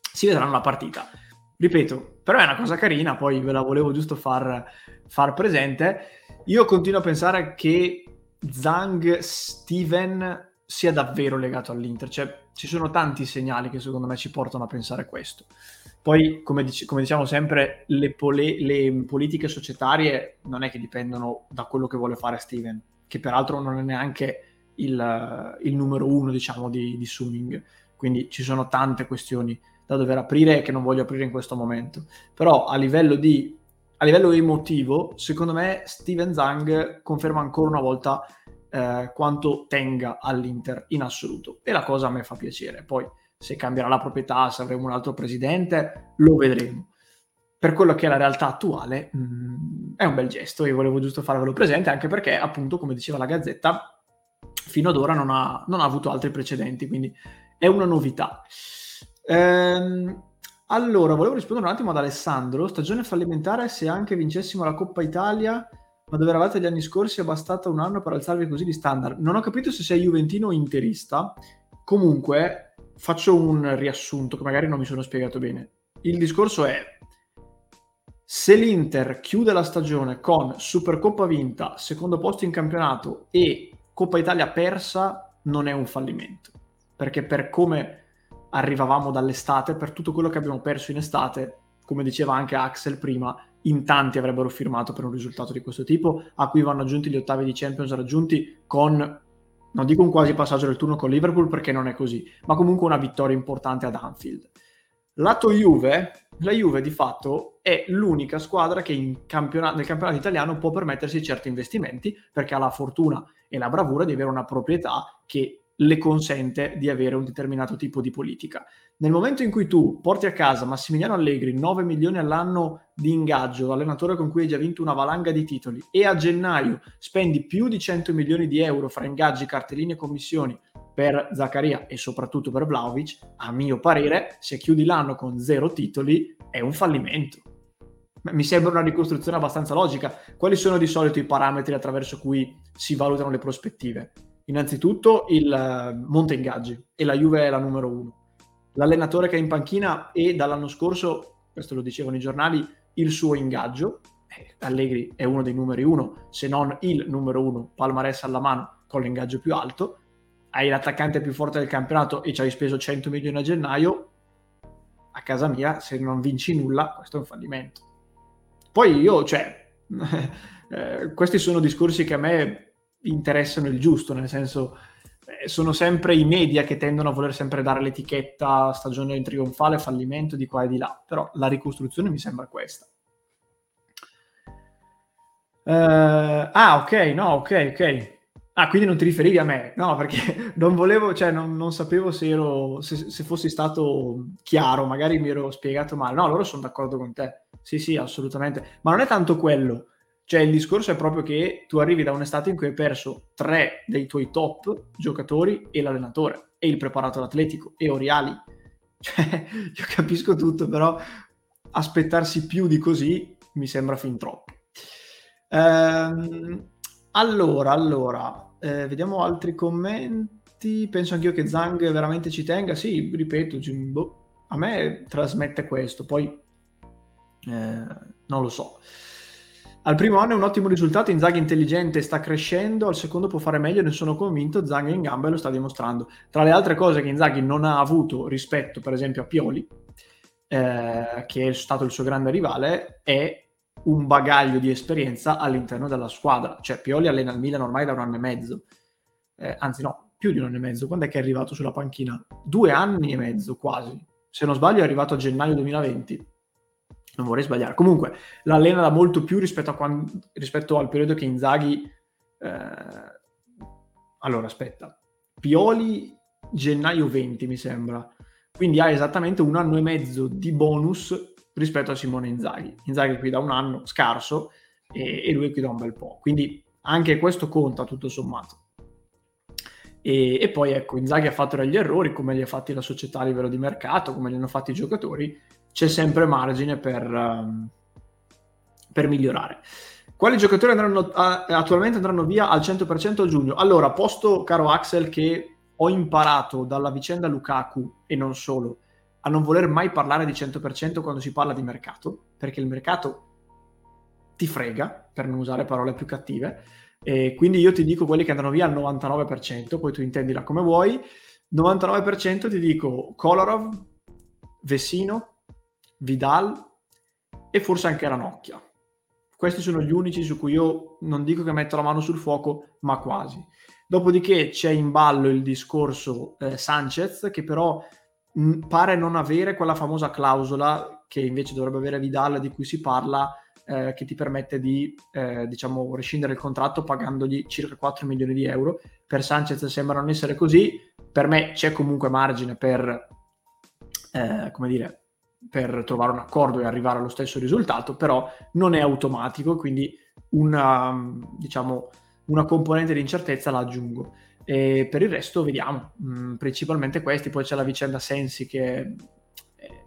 si vedranno la partita. Ripeto, però è una cosa carina, poi ve la volevo giusto far, far presente. Io continuo a pensare che Zhang Steven sia davvero legato all'Inter, cioè ci sono tanti segnali che secondo me ci portano a pensare questo. Poi, come, dic- come diciamo sempre, le, pole- le, politiche societarie non è che dipendono da quello che vuole fare Steven, che peraltro non è neanche il, il numero uno, diciamo, di, di Summing. Quindi ci sono tante questioni da dover aprire che non voglio aprire in questo momento. Però a livello, di, a livello emotivo, secondo me Steven Zang conferma ancora una volta eh, quanto tenga all'Inter in assoluto. E la cosa a me fa piacere. Poi se cambierà la proprietà, se avremo un altro presidente, lo vedremo. Per quello che è la realtà attuale, mh, mm, è un bel gesto e volevo giusto farvelo presente, anche perché, appunto, come diceva la Gazzetta, fino ad ora non ha, non ha avuto altri precedenti, quindi è una novità. Ehm, allora, volevo rispondere un attimo ad Alessandro. Stagione fallimentare se anche vincessimo la Coppa Italia, ma dove eravate gli anni scorsi è bastato un anno per alzarvi così di standard. Non ho capito se sei juventino o interista. Comunque, faccio un riassunto che magari non mi sono spiegato bene. Il discorso è se l'Inter chiude la stagione con Supercoppa vinta, secondo posto in campionato e Coppa Italia persa, non è un fallimento. Perché per come arrivavamo dall'estate, per tutto quello che abbiamo perso in estate, come diceva anche Axel prima, in tanti avrebbero firmato per un risultato di questo tipo, a cui vanno aggiunti gli ottavi di Champions raggiunti con non dico un quasi passaggio del turno con Liverpool perché non è così, ma comunque una vittoria importante ad Anfield. Lato Juve, la Juve di fatto è l'unica squadra che campionato, nel campionato italiano può permettersi certi investimenti perché ha la fortuna e la bravura di avere una proprietà che le consente di avere un determinato tipo di politica. Nel momento in cui tu porti a casa Massimiliano Allegri 9 milioni all'anno di ingaggio, allenatore con cui hai già vinto una valanga di titoli, e a gennaio spendi più di 100 milioni di euro fra ingaggi, cartellini e commissioni per Zaccaria e soprattutto per Vlaovic, a mio parere, se chiudi l'anno con zero titoli è un fallimento. Mi sembra una ricostruzione abbastanza logica. Quali sono di solito i parametri attraverso cui si valutano le prospettive? Innanzitutto il eh, monte ingaggi e la Juve è la numero uno. L'allenatore che è in panchina e dall'anno scorso, questo lo dicevano i giornali, il suo ingaggio. Eh, Allegri è uno dei numeri uno, se non il numero uno, palmarès alla mano con l'ingaggio più alto. Hai l'attaccante più forte del campionato e ci hai speso 100 milioni a gennaio. A casa mia, se non vinci nulla, questo è un fallimento. Poi io, cioè, eh, questi sono discorsi che a me interessano il giusto, nel senso eh, sono sempre i media che tendono a voler sempre dare l'etichetta stagione trionfale, fallimento di qua e di là, però la ricostruzione mi sembra questa. Uh, ah, ok, no, ok, ok. Ah, quindi non ti riferivi a me? No, perché non volevo, cioè non, non sapevo se, ero, se, se, fossi stato chiaro, magari mi ero spiegato male. No, loro sono d'accordo con te. Sì, sì, assolutamente. Ma non è tanto quello. Cioè il discorso è proprio che tu arrivi da un'estate in cui hai perso tre dei tuoi top giocatori e l'allenatore e il preparatore atletico e Oriali. Cioè, io capisco tutto, però aspettarsi più di così mi sembra fin troppo. Ehm, allora, allora, eh, vediamo altri commenti. Penso anch'io che Zang veramente ci tenga. Sì, ripeto, Jimbo, a me trasmette questo, poi eh, non lo so. Al primo anno è un ottimo risultato, Inzaghi intelligente, sta crescendo, al secondo può fare meglio, ne sono convinto, Zaghi è in gamba e lo sta dimostrando. Tra le altre cose che Inzaghi non ha avuto rispetto, per esempio, a Pioli, eh, che è stato il suo grande rivale, è un bagaglio di esperienza all'interno della squadra. Cioè Pioli allena il Milan ormai da un anno e mezzo, eh, anzi no, più di un anno e mezzo. Quando è che è arrivato sulla panchina? Due anni e mezzo quasi. Se non sbaglio è arrivato a gennaio 2020 non vorrei sbagliare. Comunque, l'allena da molto più rispetto, quando, rispetto al periodo che Inzaghi... Eh... Allora, aspetta. Pioli gennaio 20, mi sembra. Quindi ha esattamente un anno e mezzo di bonus rispetto a Simone Inzaghi. Inzaghi qui da un anno scarso e, e lui qui da un bel po'. Quindi anche questo conta tutto sommato. E, e, poi ecco, Inzaghi ha fatto degli errori, come li ha fatti la società a livello di mercato, come li hanno fatti i giocatori, c'è sempre margine per, um, per migliorare. Quali giocatori andranno, attualmente andranno via al 100% a giugno? Allora, posto, caro Axel, che ho imparato dalla vicenda Lukaku e non solo a non voler mai parlare di 100% quando si parla di mercato, perché il mercato ti frega, per non usare parole più cattive, e quindi io ti dico quelli che andranno via al 99%, poi tu intendila come vuoi. 99% ti dico Kolarov, Vessino, Vidal e forse anche Ranocchia. Questi sono gli unici su cui io non dico che metto la mano sul fuoco, ma quasi. Dopodiché c'è in ballo il discorso eh, Sanchez, che però mh, pare non avere quella famosa clausola che invece dovrebbe avere Vidal di cui si parla, eh, che ti permette di eh, diciamo rescindere il contratto pagandogli circa 4 milioni di euro. Per Sanchez sembra non essere così, per me c'è comunque margine per, eh, come dire, per trovare un accordo e arrivare allo stesso risultato, però non è automatico, quindi una, diciamo, una componente di incertezza la aggiungo. E per il resto vediamo, mm, principalmente questi, poi c'è la vicenda Sensi che eh,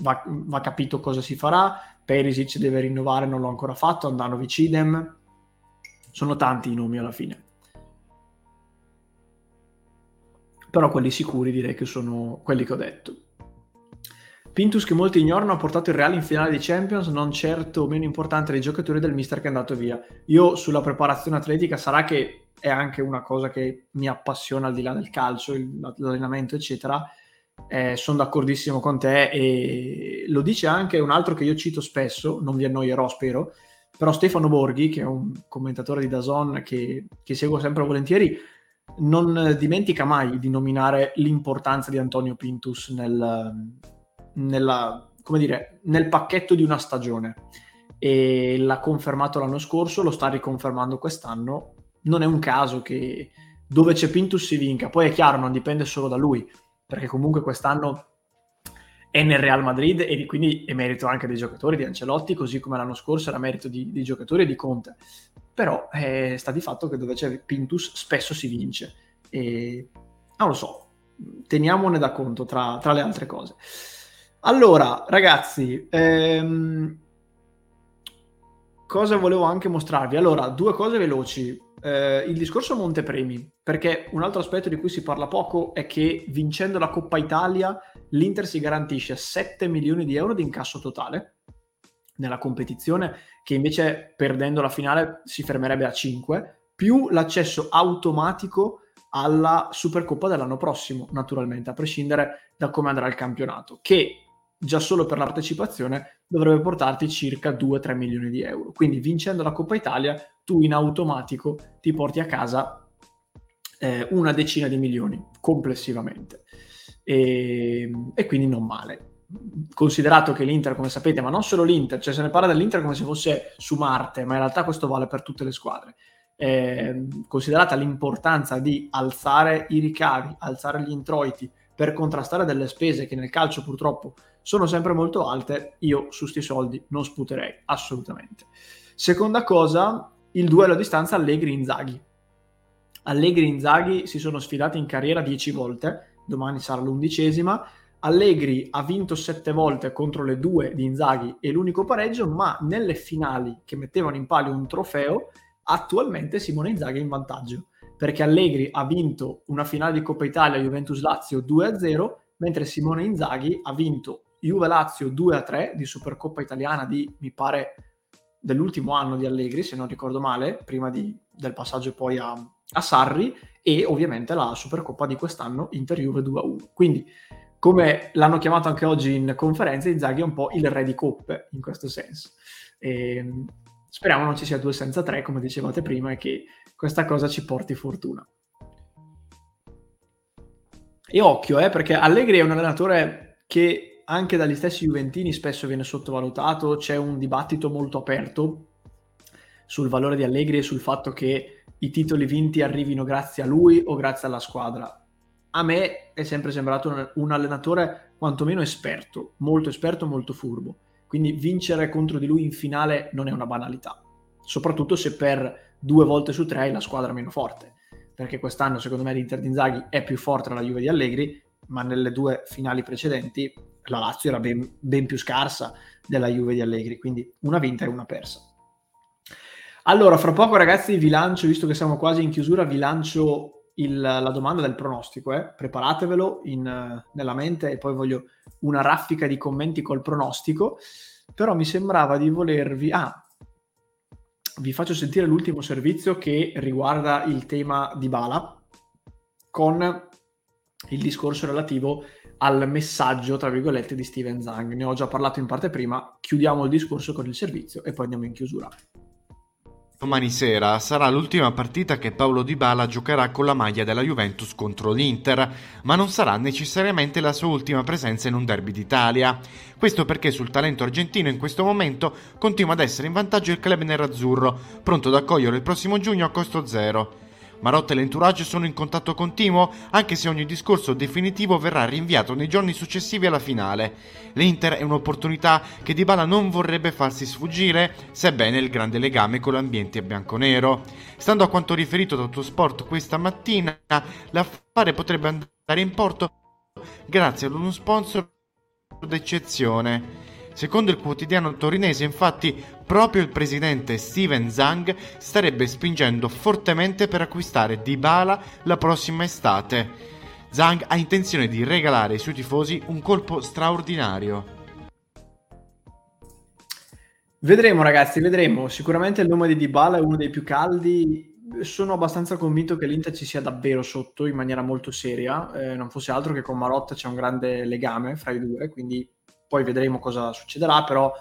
va, va, capito cosa si farà, Perisic deve rinnovare, non l'ho ancora fatto, Andano Vicidem, sono tanti i nomi alla fine. Però quelli sicuri direi che sono quelli che ho detto. Pintus che molti ignorano ha portato il Real in finale di Champions, non certo meno importante dei giocatori del mister che è andato via. Io sulla preparazione atletica sarà che è anche una cosa che mi appassiona al di là del calcio, l'allenamento eccetera. Eh, sono d'accordissimo con te e lo dice anche un altro che io cito spesso, non vi annoierò spero, però Stefano Borghi, che è un commentatore di Dazon che, che seguo sempre volentieri, non dimentica mai di nominare l'importanza di Antonio Pintus nel, nella, come dire, nel pacchetto di una stagione e l'ha confermato l'anno scorso, lo sta riconfermando quest'anno. Non è un caso che dove c'è Pintus si vinca. Poi è chiaro, non dipende solo da lui, perché comunque quest'anno è nel Real Madrid e quindi è merito anche dei giocatori di Ancelotti, così come l'anno scorso era merito di, di giocatori e di Conte. Però eh, sta di fatto che dove c'è Pintus spesso si vince. E non lo so, teniamone da conto tra, tra le altre cose. Allora, ragazzi, ehm, cosa volevo anche mostrarvi? Allora, due cose veloci. Eh, il discorso Montepremi, perché un altro aspetto di cui si parla poco è che vincendo la Coppa Italia l'Inter si garantisce 7 milioni di euro di incasso totale nella competizione, che invece perdendo la finale si fermerebbe a 5, più l'accesso automatico alla Supercoppa dell'anno prossimo, naturalmente, a prescindere da come andrà il campionato, che già solo per la partecipazione dovrebbe portarti circa 2-3 milioni di euro. Quindi vincendo la Coppa Italia tu in automatico ti porti a casa eh, una decina di milioni complessivamente. E, e, quindi non male. Considerato che l'Inter, come sapete, ma non solo l'Inter, cioè se ne parla dell'Inter come se fosse su Marte, ma in realtà questo vale per tutte le squadre. Eh, considerata l'importanza di alzare i ricavi, alzare gli introiti per contrastare delle spese che nel calcio purtroppo sono sempre molto alte, io su sti soldi non sputerei assolutamente. Seconda cosa, il duello a distanza Allegri-Inzaghi. Allegri-Inzaghi si sono sfidati in carriera 10 volte, domani sarà l'undicesima. Allegri ha vinto 7 volte contro le due di Inzaghi e l'unico pareggio, ma nelle finali che mettevano in palio un trofeo, attualmente Simone Inzaghi è in vantaggio, perché Allegri ha vinto una finale di Coppa Italia Juventus-Lazio 2-0, mentre Simone Inzaghi ha vinto Juve-Lazio 2-3 di Supercoppa italiana di, mi pare, dell'ultimo anno di Allegri, se non ricordo male, prima di, del passaggio poi a, a, Sarri e ovviamente la Supercoppa di quest'anno Inter-Juve 2-1. Quindi, come l'hanno chiamato anche oggi in conferenza, Inzaghi è un po' il re di coppe in questo senso. E, ehm, speriamo non ci sia due senza tre, come dicevate prima, e che questa cosa ci porti fortuna. E occhio, eh, perché Allegri è un allenatore che anche dagli stessi Juventini spesso viene sottovalutato, c'è un dibattito molto aperto sul valore di Allegri e sul fatto che i titoli vinti arrivino grazie a lui o grazie alla squadra. A me è sempre sembrato un, allenatore quantomeno esperto, molto esperto, molto furbo. Quindi vincere contro di lui in finale non è una banalità, soprattutto se per due volte su tre è la squadra meno forte. Perché quest'anno, secondo me, l'Inter di Inzaghi è più forte della Juve di Allegri, ma nelle due finali precedenti la Lazio era ben, ben più scarsa della Juve di Allegri, quindi una vinta e una persa. Allora, fra poco ragazzi vi lancio, visto che siamo quasi in chiusura, vi lancio il, la domanda del pronostico, eh? preparatevelo in, nella mente e poi voglio una raffica di commenti col pronostico, però mi sembrava di volervi... Ah, vi faccio sentire l'ultimo servizio che riguarda il tema di Bala con il discorso relativo al messaggio, tra virgolette, di Steven Zang. Ne ho già parlato in parte prima, chiudiamo il discorso con il servizio e poi andiamo in chiusura. Domani sera sarà l'ultima partita che Paolo Dybala giocherà con la maglia della Juventus contro l'Inter, ma non sarà necessariamente la sua ultima presenza in un derby d'Italia. Questo perché sul talento argentino in questo momento continua ad essere in vantaggio il club nerazzurro, pronto ad accogliere il prossimo giugno a costo zero. Marotta e l'entourage sono in contatto continuo, anche se ogni discorso definitivo verrà rinviato nei giorni successivi alla finale. L'Inter è un'opportunità che Dybala non vorrebbe farsi sfuggire, sebbene il grande legame con l'ambiente bianconero. Stando a quanto riferito da Autosport questa mattina, l'affare potrebbe andare in porto grazie ad uno sponsor d'eccezione. Secondo il quotidiano torinese, infatti, proprio il presidente Steven Zhang starebbe spingendo fortemente per acquistare Dybala la prossima estate. Zhang ha intenzione di regalare ai suoi tifosi un colpo straordinario. Vedremo ragazzi, vedremo. Sicuramente il nome di Dybala è uno dei più caldi. Sono abbastanza convinto che l'Inter ci sia davvero sotto in maniera molto seria. Eh, non fosse altro che con Marotta c'è un grande legame fra i due, quindi poi vedremo cosa succederà, però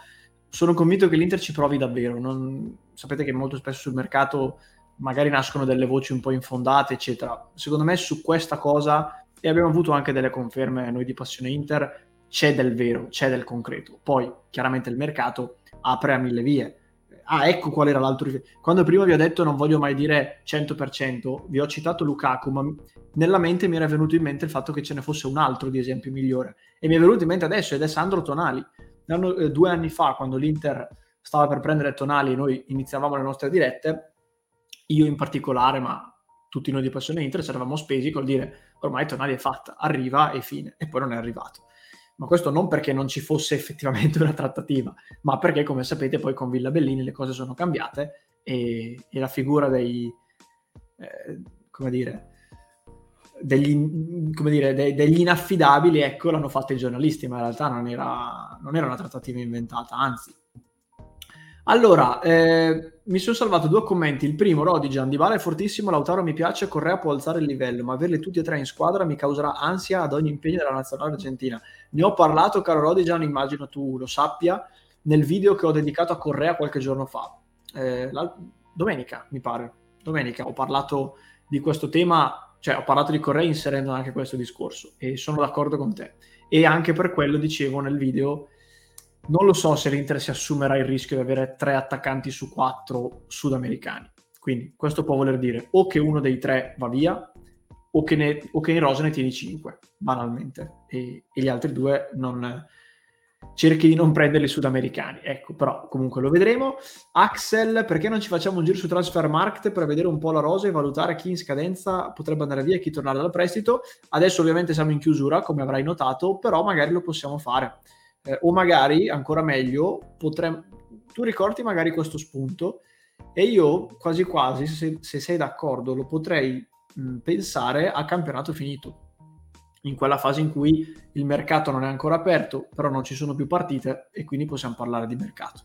sono convinto che l'Inter ci provi davvero. Non... Sapete che molto spesso sul mercato magari nascono delle voci un po' infondate, eccetera. Secondo me su questa cosa, e abbiamo avuto anche delle conferme noi di Passione Inter, c'è del vero, c'è del concreto. Poi chiaramente il mercato apre a mille vie. Ah, ecco qual era l'altro. Quando prima vi ho detto non voglio mai dire 100%, vi ho citato Lukaku, ma nella mente mi era venuto in mente il fatto che ce ne fosse un altro di esempio migliore. E mi è venuto in mente adesso ed è Sandro Tonali. Anno, eh, due anni fa, quando l'Inter stava per prendere Tonali e noi iniziavamo le nostre dirette, io in particolare, ma tutti noi di Passione Inter, ci eravamo spesi col dire ormai Tonali è fatta, arriva e fine, e poi non è arrivato ma questo non perché non ci fosse effettivamente una trattativa, ma perché, come sapete, poi con Villa Bellini le cose sono cambiate e, e la figura dei, eh, come dire, degli, come dire, de, degli inaffidabili, ecco, l'hanno fatto i giornalisti, ma in realtà non era, non era una trattativa inventata, anzi. Allora, eh, mi sono salvato due commenti. Il primo, Rodigan, Dybala è fortissimo, Lautaro mi piace, Correa può alzare il livello, ma averli tutti e tre in squadra mi causerà ansia ad ogni impegno della nazionale argentina. Ne ho parlato, caro Rodigan, immagino tu lo sappia, nel video che ho dedicato a Correa qualche giorno fa. Eh, la, domenica, mi pare. Domenica ho parlato di questo tema, cioè ho parlato di Correa inserendo anche questo discorso e sono d'accordo con te. E anche per quello dicevo nel video, non lo so se l'Inter si assumerà il rischio di avere tre attaccanti su quattro sudamericani. Quindi questo può voler dire o che uno dei tre va via o che, ne, o che in rosa ne tieni 5, banalmente, e, e, gli altri due non cerchi di non prenderli sudamericani. Ecco, però comunque lo vedremo. Axel, perché non ci facciamo un giro su Transfer Market per vedere un po' la rosa e valutare chi in scadenza potrebbe andare via e chi tornare dal prestito? Adesso ovviamente siamo in chiusura, come avrai notato, però magari lo possiamo fare. Eh, o magari, ancora meglio, potremmo... Tu ricordi magari questo spunto e io quasi quasi, se, se sei d'accordo, lo potrei mh, pensare a campionato finito. In quella fase in cui il mercato non è ancora aperto, però non ci sono più partite e quindi possiamo parlare di mercato.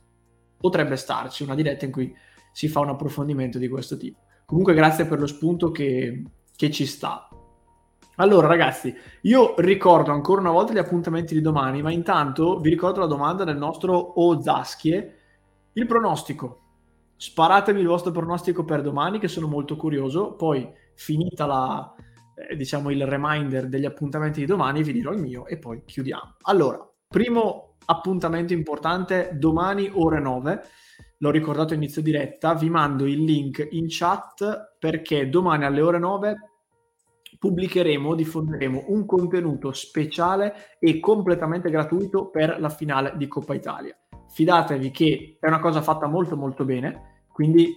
Potrebbe starci una diretta in cui si fa un approfondimento di questo tipo. Comunque grazie per lo spunto che, che ci sta. Allora ragazzi, io ricordo ancora una volta gli appuntamenti di domani, ma intanto vi ricordo la domanda del nostro Ozaschie, il pronostico. Sparatemi il vostro pronostico per domani che sono molto curioso, poi finita la, eh, diciamo il reminder degli appuntamenti di domani, vi dirò il mio e poi chiudiamo. Allora, primo appuntamento importante domani ore 9. L'ho ricordato inizio diretta, vi mando il link in chat perché domani alle ore 9 pubblicheremo, diffonderemo un contenuto speciale e completamente gratuito per la finale di Coppa Italia. Fidatevi che è una cosa fatta molto molto bene, quindi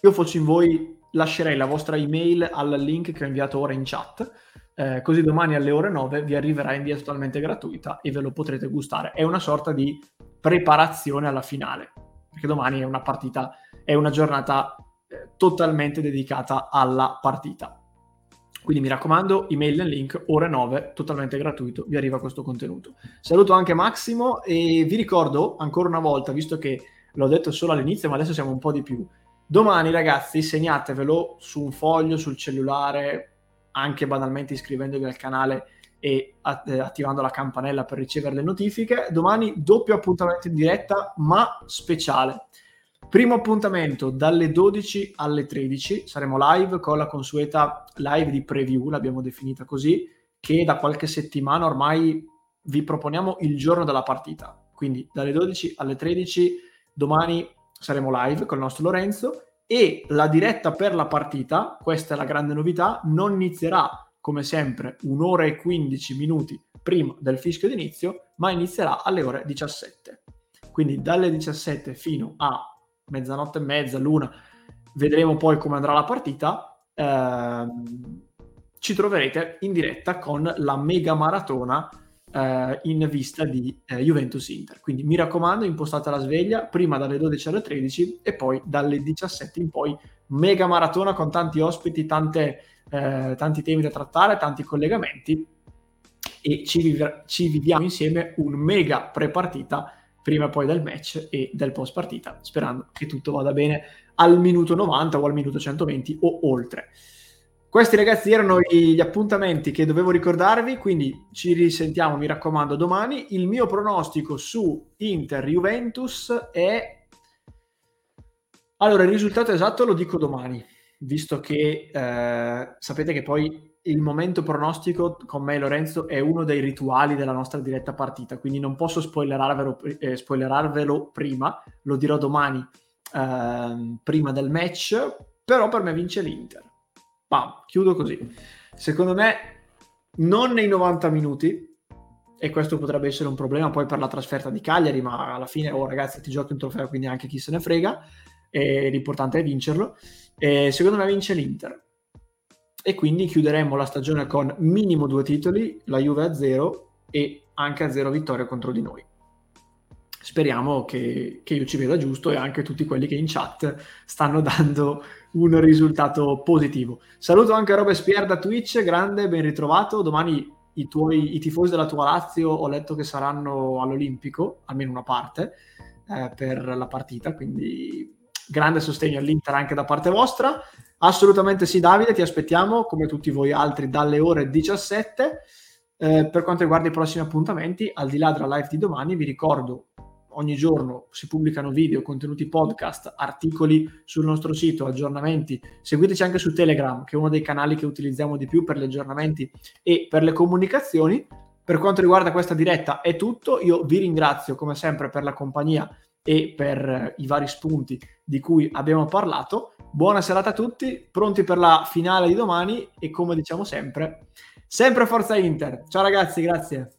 io fossi in voi lascerei la vostra email al link che ho inviato ora in chat, eh, così domani alle ore 9 vi arriverà in via totalmente gratuita e ve lo potrete gustare. È una sorta di preparazione alla finale, perché domani è una partita, è una giornata eh, totalmente dedicata alla partita. Quindi mi raccomando, email nel link, ore 9, totalmente gratuito, vi arriva questo contenuto. Saluto anche Massimo e vi ricordo ancora una volta, visto che l'ho detto solo all'inizio, ma adesso siamo un po' di più, Domani, ragazzi, segnatevelo su un foglio, sul cellulare, anche banalmente iscrivendovi al canale e eh, attivando la campanella per ricevere le notifiche. Domani doppio appuntamento in diretta, ma speciale. Primo appuntamento dalle 12 alle 13, saremo live con la consueta live di preview, l'abbiamo definita così, che da qualche settimana ormai vi proponiamo il giorno della partita. Quindi dalle 12 alle 13 domani saremo live con il nostro Lorenzo e la diretta per la partita, questa è la grande novità, non inizierà come sempre un'ora e 15 minuti prima del fischio d'inizio, ma inizierà alle ore 17. Quindi dalle 17 fino a mezzanotte e mezza, l'una, vedremo poi come andrà la partita. Ehm, ci troverete in diretta con la mega maratona eh, in vista di eh, Juventus Inter. Quindi mi raccomando, impostate la sveglia prima dalle 12 alle 13 e poi dalle 17 in poi mega maratona con tanti ospiti, tante, eh, tanti temi da trattare, tanti collegamenti e ci, viv- ci viviamo insieme un mega pre-partita prima poi del match e del post partita, sperando che tutto vada bene al minuto 90 o al minuto 120 o oltre. Questi ragazzi erano gli appuntamenti che dovevo ricordarvi, quindi ci risentiamo, mi raccomando, domani. Il mio pronostico su Inter Juventus è... Allora, il risultato esatto lo dico domani, visto che eh, sapete che poi il momento pronostico con me e Lorenzo è uno dei rituali della nostra diretta partita, quindi non posso spoilerarvelo, eh, spoilerarvelo prima, lo dirò domani eh, prima del match, però per me vince l'Inter. Bam, chiudo così. Secondo me non nei 90 minuti, e questo potrebbe essere un problema poi per la trasferta di Cagliari, ma alla fine, oh ragazzi, ti giochi un trofeo, quindi anche chi se ne frega, e l'importante è vincerlo. E secondo me vince l'Inter e quindi chiuderemo la stagione con minimo due titoli, la Juve a zero e anche a zero vittorie contro di noi. Speriamo che, che io ci veda giusto e anche tutti quelli che in chat stanno dando un risultato positivo. Saluto anche Robespierre da Twitch, grande, ben ritrovato. Domani i, tuoi, i tifosi della tua Lazio ho letto che saranno all'Olimpico, almeno una parte, eh, per la partita, quindi grande sostegno all'Inter anche da parte vostra. Assolutamente sì, Davide, ti aspettiamo come tutti voi altri dalle ore 17. Eh, per quanto riguarda i prossimi appuntamenti, al di là della live di domani, vi ricordo ogni giorno si pubblicano video, contenuti podcast, articoli sul nostro sito, aggiornamenti. Seguiteci anche su Telegram, che è uno dei canali che utilizziamo di più per gli aggiornamenti e per le comunicazioni. Per quanto riguarda questa diretta è tutto. Io vi ringrazio come sempre per la compagnia e per i vari spunti di cui abbiamo parlato. Buona serata a tutti, pronti per la finale di domani e come diciamo sempre, sempre Forza Inter. Ciao ragazzi, grazie.